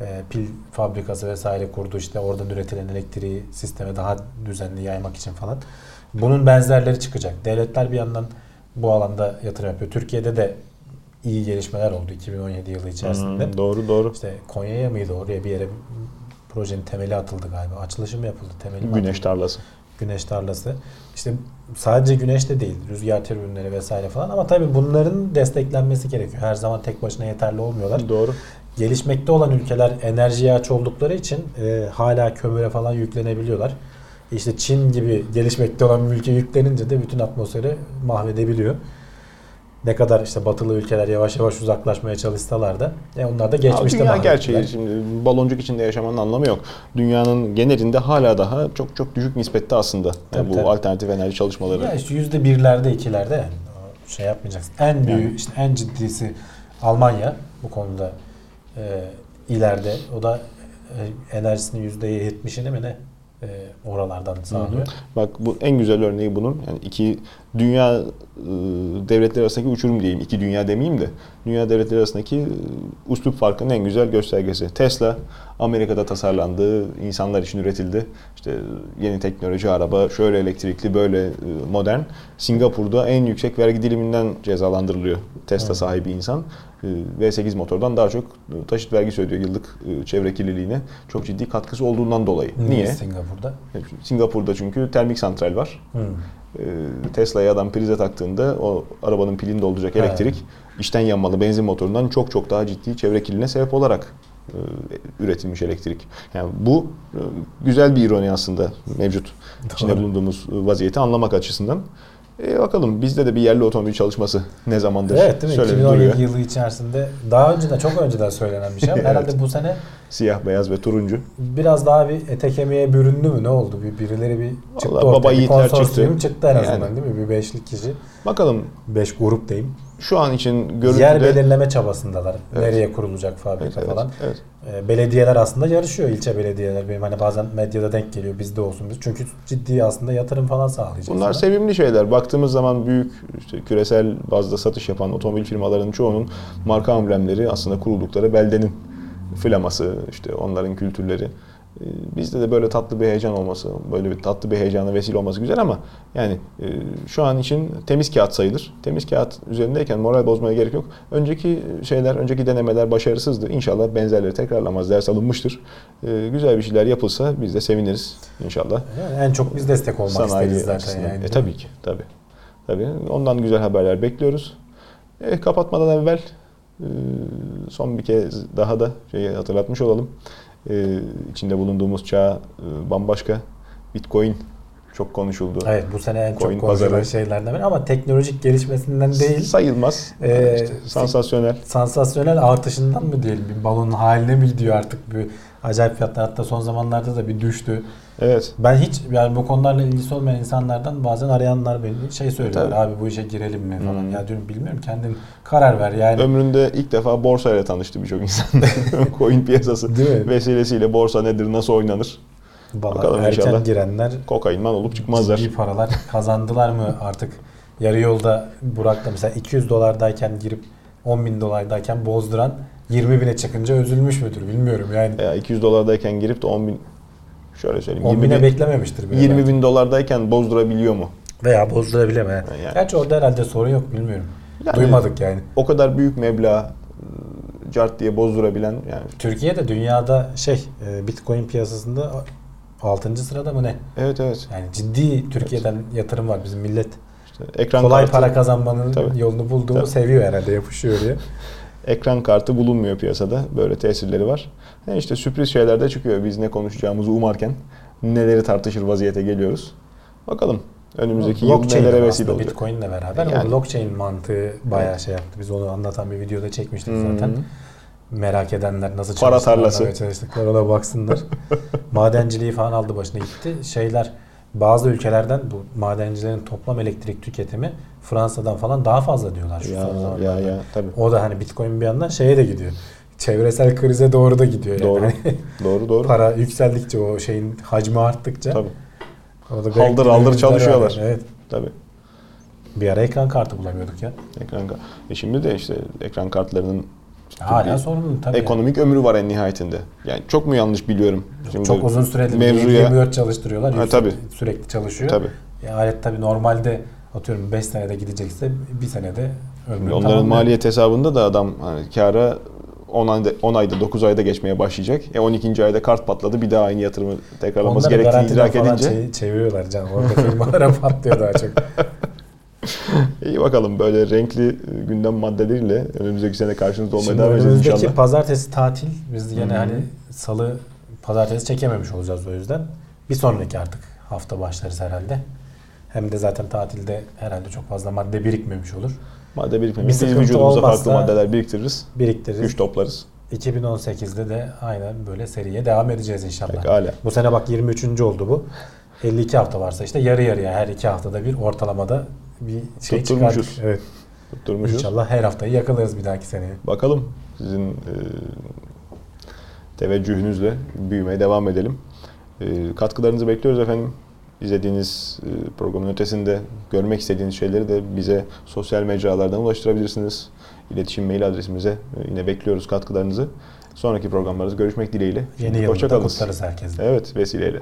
[SPEAKER 2] E, pil fabrikası vesaire kurdu işte oradan üretilen elektriği sisteme daha düzenli yaymak için falan. Bunun benzerleri çıkacak. Devletler bir yandan bu alanda yatırım yapıyor. Türkiye'de de iyi gelişmeler oldu 2017 yılı içerisinde.
[SPEAKER 1] Hmm, doğru doğru.
[SPEAKER 2] İşte Konya'ya mıydı oraya bir yere projenin temeli atıldı galiba. Açılışı mı yapıldı? Temeli mi
[SPEAKER 1] Güneş
[SPEAKER 2] atıldı?
[SPEAKER 1] tarlası.
[SPEAKER 2] Güneş tarlası. İşte sadece güneş de değil. Rüzgar türbinleri vesaire falan. Ama tabii bunların desteklenmesi gerekiyor. Her zaman tek başına yeterli olmuyorlar.
[SPEAKER 1] Doğru.
[SPEAKER 2] Gelişmekte olan ülkeler enerjiye aç oldukları için e, hala kömüre falan yüklenebiliyorlar. İşte Çin gibi gelişmekte olan bir ülke yüklenince de bütün atmosferi mahvedebiliyor. Ne kadar işte batılı ülkeler yavaş yavaş uzaklaşmaya çalışsalar da e, onlar da geçmişte
[SPEAKER 1] Dünya gerçeği şimdi baloncuk içinde yaşamanın anlamı yok. Dünyanın genelinde hala daha çok çok düşük nispette aslında yani
[SPEAKER 2] Tabii,
[SPEAKER 1] bu
[SPEAKER 2] tabii.
[SPEAKER 1] alternatif enerji çalışmaları.
[SPEAKER 2] Ya işte yüzde birlerde ikilerde yani şey yapmayacaksın. En büyüğü
[SPEAKER 1] Yani.
[SPEAKER 2] işte en ciddisi Almanya bu konuda e, ileride. O da e, enerjisinin yüzde yetmişini mi ne e, oralardan sağlıyor.
[SPEAKER 1] Bak bu en güzel örneği bunun. Yani iki dünya e, devletleri arasındaki uçurum diyeyim. İki dünya demeyeyim de. Dünya devletleri arasındaki e, üslup farkının en güzel göstergesi. Tesla Amerika'da tasarlandı, insanlar için üretildi. İşte yeni teknoloji araba, şöyle elektrikli, böyle e, modern. Singapur'da en yüksek vergi diliminden cezalandırılıyor Tesla
[SPEAKER 2] Evet.
[SPEAKER 1] sahibi insan. E, V8 motordan daha çok e, taşıt vergisi ödüyor yıllık e, çevre kirliliğine. Çok ciddi katkısı olduğundan dolayı. Niye?
[SPEAKER 2] Singapur'da?
[SPEAKER 1] Singapur'da çünkü termik santral var. Ee, Tesla'ya adam prize taktığında o arabanın pilini dolduracak
[SPEAKER 2] Ha.
[SPEAKER 1] elektrik içten yanmalı benzin motorundan çok çok daha ciddi çevre kirliliğine sebep olarak üretilmiş elektrik. Yani bu güzel bir ironi aslında mevcut içinde
[SPEAKER 2] Doğru.
[SPEAKER 1] bulunduğumuz vaziyeti anlamak açısından. E, bakalım bizde de bir yerli otomobil çalışması ne zamandır
[SPEAKER 2] Evet değil mi?
[SPEAKER 1] şöyle
[SPEAKER 2] 2017
[SPEAKER 1] duruyor.
[SPEAKER 2] yılı içerisinde daha önceden çok önceden söylenen bir şey
[SPEAKER 1] Evet.
[SPEAKER 2] herhalde bu sene
[SPEAKER 1] Siyah, beyaz ve turuncu.
[SPEAKER 2] biraz daha bir ete kemiğe büründü mü ne oldu? Bir birileri bir çıktı
[SPEAKER 1] Vallahi
[SPEAKER 2] ortaya.
[SPEAKER 1] baba
[SPEAKER 2] bir konsorsiyum
[SPEAKER 1] çıktı.
[SPEAKER 2] çıktı en azından
[SPEAKER 1] Yani.
[SPEAKER 2] değil mi? Bir beşlik kişi.
[SPEAKER 1] Bakalım
[SPEAKER 2] Beş grup diyeyim.
[SPEAKER 1] şu an için görüntüde...
[SPEAKER 2] Yer belirleme çabasındalar.
[SPEAKER 1] Evet.
[SPEAKER 2] Nereye kurulacak fabrika
[SPEAKER 1] Evet, evet,
[SPEAKER 2] falan.
[SPEAKER 1] evet.
[SPEAKER 2] Ee, belediyeler aslında yarışıyor ilçe belediyeler. Benim hani bazen medyada denk geliyor bizde olsun biz. Çünkü ciddi aslında yatırım falan sağlayacak.
[SPEAKER 1] Bunlar
[SPEAKER 2] sana.
[SPEAKER 1] sevimli şeyler. Baktığımız zaman büyük işte küresel bazda satış yapan otomobil firmalarının çoğunun marka amblemleri aslında kuruldukları beldenin flaması, işte onların kültürleri. Ee, Bizde de böyle tatlı bir heyecan olması, böyle bir tatlı bir heyecana vesile olması güzel ama yani e, şu an için temiz kağıt sayılır. Temiz kağıt üzerindeyken moral bozmaya gerek yok. Önceki şeyler, önceki denemeler başarısızdı. İnşallah benzerleri tekrarlamaz, ders alınmıştır. Ee, Güzel bir şeyler yapılsa biz de seviniriz inşallah.
[SPEAKER 2] Yani en çok biz destek olmak
[SPEAKER 1] Sanayi
[SPEAKER 2] isteriz zaten
[SPEAKER 1] açısından.
[SPEAKER 2] yani.
[SPEAKER 1] E, tabii ki, tabii. Tabii. Ondan güzel haberler bekliyoruz. E, kapatmadan evvel son bir kez daha da şeyi hatırlatmış olalım. E, içinde bulunduğumuz çağ e, bambaşka. Bitcoin çok konuşuldu.
[SPEAKER 2] Evet bu sene en
[SPEAKER 1] Coin
[SPEAKER 2] çok konuşulan şeylerden biri ama teknolojik gelişmesinden değil.
[SPEAKER 1] Sayılmaz.
[SPEAKER 2] Ee,
[SPEAKER 1] İşte sansasyonel.
[SPEAKER 2] sansasyonel artışından mı diyelim bir balonun haline mi gidiyor artık bir acayip fiyatlar hatta son zamanlarda da bir düştü.
[SPEAKER 1] Evet.
[SPEAKER 2] Ben hiç yani bu konularla ilgisi olmayan insanlardan bazen arayanlar beni şey söylüyorlar
[SPEAKER 1] Tabii.
[SPEAKER 2] abi bu işe girelim mi falan.
[SPEAKER 1] Hmm.
[SPEAKER 2] Ya diyorum bilmiyorum kendin karar ver yani.
[SPEAKER 1] Ömründe ilk defa borsayla tanıştı birçok insan. Coin piyasası
[SPEAKER 2] Değil mi?
[SPEAKER 1] vesilesiyle borsa nedir, nasıl oynanır?
[SPEAKER 2] Vallahi
[SPEAKER 1] bakalım
[SPEAKER 2] erken
[SPEAKER 1] inşallah.
[SPEAKER 2] girenler
[SPEAKER 1] Kokainman olup çıkmazlar.
[SPEAKER 2] ciddi paralar kazandılar mı artık yarı yolda Burak'la mesela 200 dolardayken girip 10 bin dolardayken bozduran 20 bine çıkınca üzülmüş müdür bilmiyorum yani.
[SPEAKER 1] Veya 200 dolardayken girip de 10 bin şöyle söyleyeyim
[SPEAKER 2] 10
[SPEAKER 1] 20
[SPEAKER 2] bine
[SPEAKER 1] bin,
[SPEAKER 2] beklememiştir bile
[SPEAKER 1] 20
[SPEAKER 2] belki.
[SPEAKER 1] bin dolardayken bozdurabiliyor mu?
[SPEAKER 2] Veya bozdurabilir mi?
[SPEAKER 1] Yani.
[SPEAKER 2] Gerçi orada herhalde sorun yok bilmiyorum.
[SPEAKER 1] Yani-
[SPEAKER 2] Duymadık yani.
[SPEAKER 1] O kadar büyük meblağ e, cart diye bozdurabilen yani
[SPEAKER 2] Türkiye'de dünyada şey e, Bitcoin piyasasında 6. sırada mı ne?
[SPEAKER 1] evet evet
[SPEAKER 2] Yani ciddi Türkiye'den yatırım var. Bizim millet
[SPEAKER 1] işte ekran
[SPEAKER 2] kolay
[SPEAKER 1] kartı,
[SPEAKER 2] para kazanmanın
[SPEAKER 1] Tabii.
[SPEAKER 2] yolunu bulduğunu
[SPEAKER 1] Tabii.
[SPEAKER 2] seviyor herhalde yapışıyor diye.
[SPEAKER 1] ekran kartı bulunmuyor piyasada. Böyle tesirleri var. Yani işte sürpriz şeyler de çıkıyor. Biz ne konuşacağımızı umarken neleri tartışır vaziyete geliyoruz. Bakalım önümüzdeki yıl
[SPEAKER 2] Blockchain
[SPEAKER 1] nelere
[SPEAKER 2] aslında
[SPEAKER 1] vesile olacak.
[SPEAKER 2] Bitcoin'le beraber
[SPEAKER 1] Yani.
[SPEAKER 2] o blockchain mantığı bayağı
[SPEAKER 1] Evet.
[SPEAKER 2] şey yaptı. Biz onu anlatan bir videoda çekmiştik
[SPEAKER 1] Hı.
[SPEAKER 2] zaten. Merak edenler nasıl
[SPEAKER 1] Para
[SPEAKER 2] çalıştığını
[SPEAKER 1] tarlası.
[SPEAKER 2] çalıştıklar ona baksınlar. Madenciliği falan aldı başına gitti. Şeyler bazı ülkelerden bu madencilerin toplam elektrik tüketimi Fransa'dan falan daha fazla diyorlar şu
[SPEAKER 1] Ya
[SPEAKER 2] son
[SPEAKER 1] ya
[SPEAKER 2] zamanlarda.
[SPEAKER 1] ya tabii.
[SPEAKER 2] O da hani Bitcoin bir yandan şeye de gidiyor. Çevresel krize doğru da gidiyor yani.
[SPEAKER 1] Doğru. Doğru doğru.
[SPEAKER 2] para yükseldikçe o şeyin hacmi arttıkça
[SPEAKER 1] Tabii.
[SPEAKER 2] o da
[SPEAKER 1] Haldır çalışıyorlar.
[SPEAKER 2] var. Evet.
[SPEAKER 1] Tabii.
[SPEAKER 2] Bir ara ekran kartı bulamıyorduk ya.
[SPEAKER 1] Ekran ka- e şimdi de işte ekran kartlarının
[SPEAKER 2] Hala
[SPEAKER 1] bir
[SPEAKER 2] sorun tabii.
[SPEAKER 1] ekonomik ömrü var en nihayetinde. Yani çok mu yanlış biliyorum? Şimdi
[SPEAKER 2] Çok uzun süreli
[SPEAKER 1] mevzuya
[SPEAKER 2] 24 çalıştırıyorlar.
[SPEAKER 1] Ha, tabii.
[SPEAKER 2] Sürekli çalışıyor.
[SPEAKER 1] tabii.
[SPEAKER 2] E, alet tabii normalde atıyorum 5 senede gidecekse bir senede ömrünü
[SPEAKER 1] Onların
[SPEAKER 2] tamamlıyor.
[SPEAKER 1] maliyet hesabında da adam hani kâra 10 ayda, 10 ayda 9 ayda geçmeye başlayacak. E 12. ayda kart patladı. Bir daha aynı yatırımı tekrarlaması
[SPEAKER 2] Onları
[SPEAKER 1] gerektiğini idrak edince
[SPEAKER 2] çe- çeviriyorlar canım. Orada firmalara patlıyor daha çok.
[SPEAKER 1] iyi bakalım böyle renkli e, gündem maddeleriyle önümüzdeki sene karşınızda olmaya devam edeceğiz
[SPEAKER 2] önümüzdeki
[SPEAKER 1] inşallah.
[SPEAKER 2] pazartesi tatil. Biz yine hani salı pazartesi çekememiş olacağız o yüzden. Bir sonraki artık hafta başlarız herhalde. Hem de zaten tatilde herhalde çok fazla madde birikmemiş olur.
[SPEAKER 1] Madde
[SPEAKER 2] Bir
[SPEAKER 1] birikmemiş. Biz
[SPEAKER 2] sıkıntı
[SPEAKER 1] vücudumuza farklı maddeler biriktiririz.
[SPEAKER 2] Biriktiririz.
[SPEAKER 1] Güç toplarız.
[SPEAKER 2] 2018'de de aynen böyle seriye devam edeceğiz inşallah.
[SPEAKER 1] Pekala.
[SPEAKER 2] Bu sene bak 23. oldu bu. 52 hafta varsa işte yarı yarıya her iki haftada bir ortalamada bir şey
[SPEAKER 1] Tutturmuşuz.
[SPEAKER 2] çıkardık. Evet.
[SPEAKER 1] Tutturmuşuz.
[SPEAKER 2] İnşallah her haftayı yakalarız bir dahaki seneye.
[SPEAKER 1] Bakalım sizin e, teveccühünüzle büyümeye devam edelim. E, katkılarınızı bekliyoruz efendim. İzlediğiniz e, programın ötesinde görmek istediğiniz şeyleri de bize sosyal mecralardan ulaştırabilirsiniz. İletişim mail adresimize e, yine bekliyoruz katkılarınızı. Sonraki programlarımızda görüşmek dileğiyle.
[SPEAKER 2] Yeni yılda kutlarız herkese.
[SPEAKER 1] Evet vesileyle.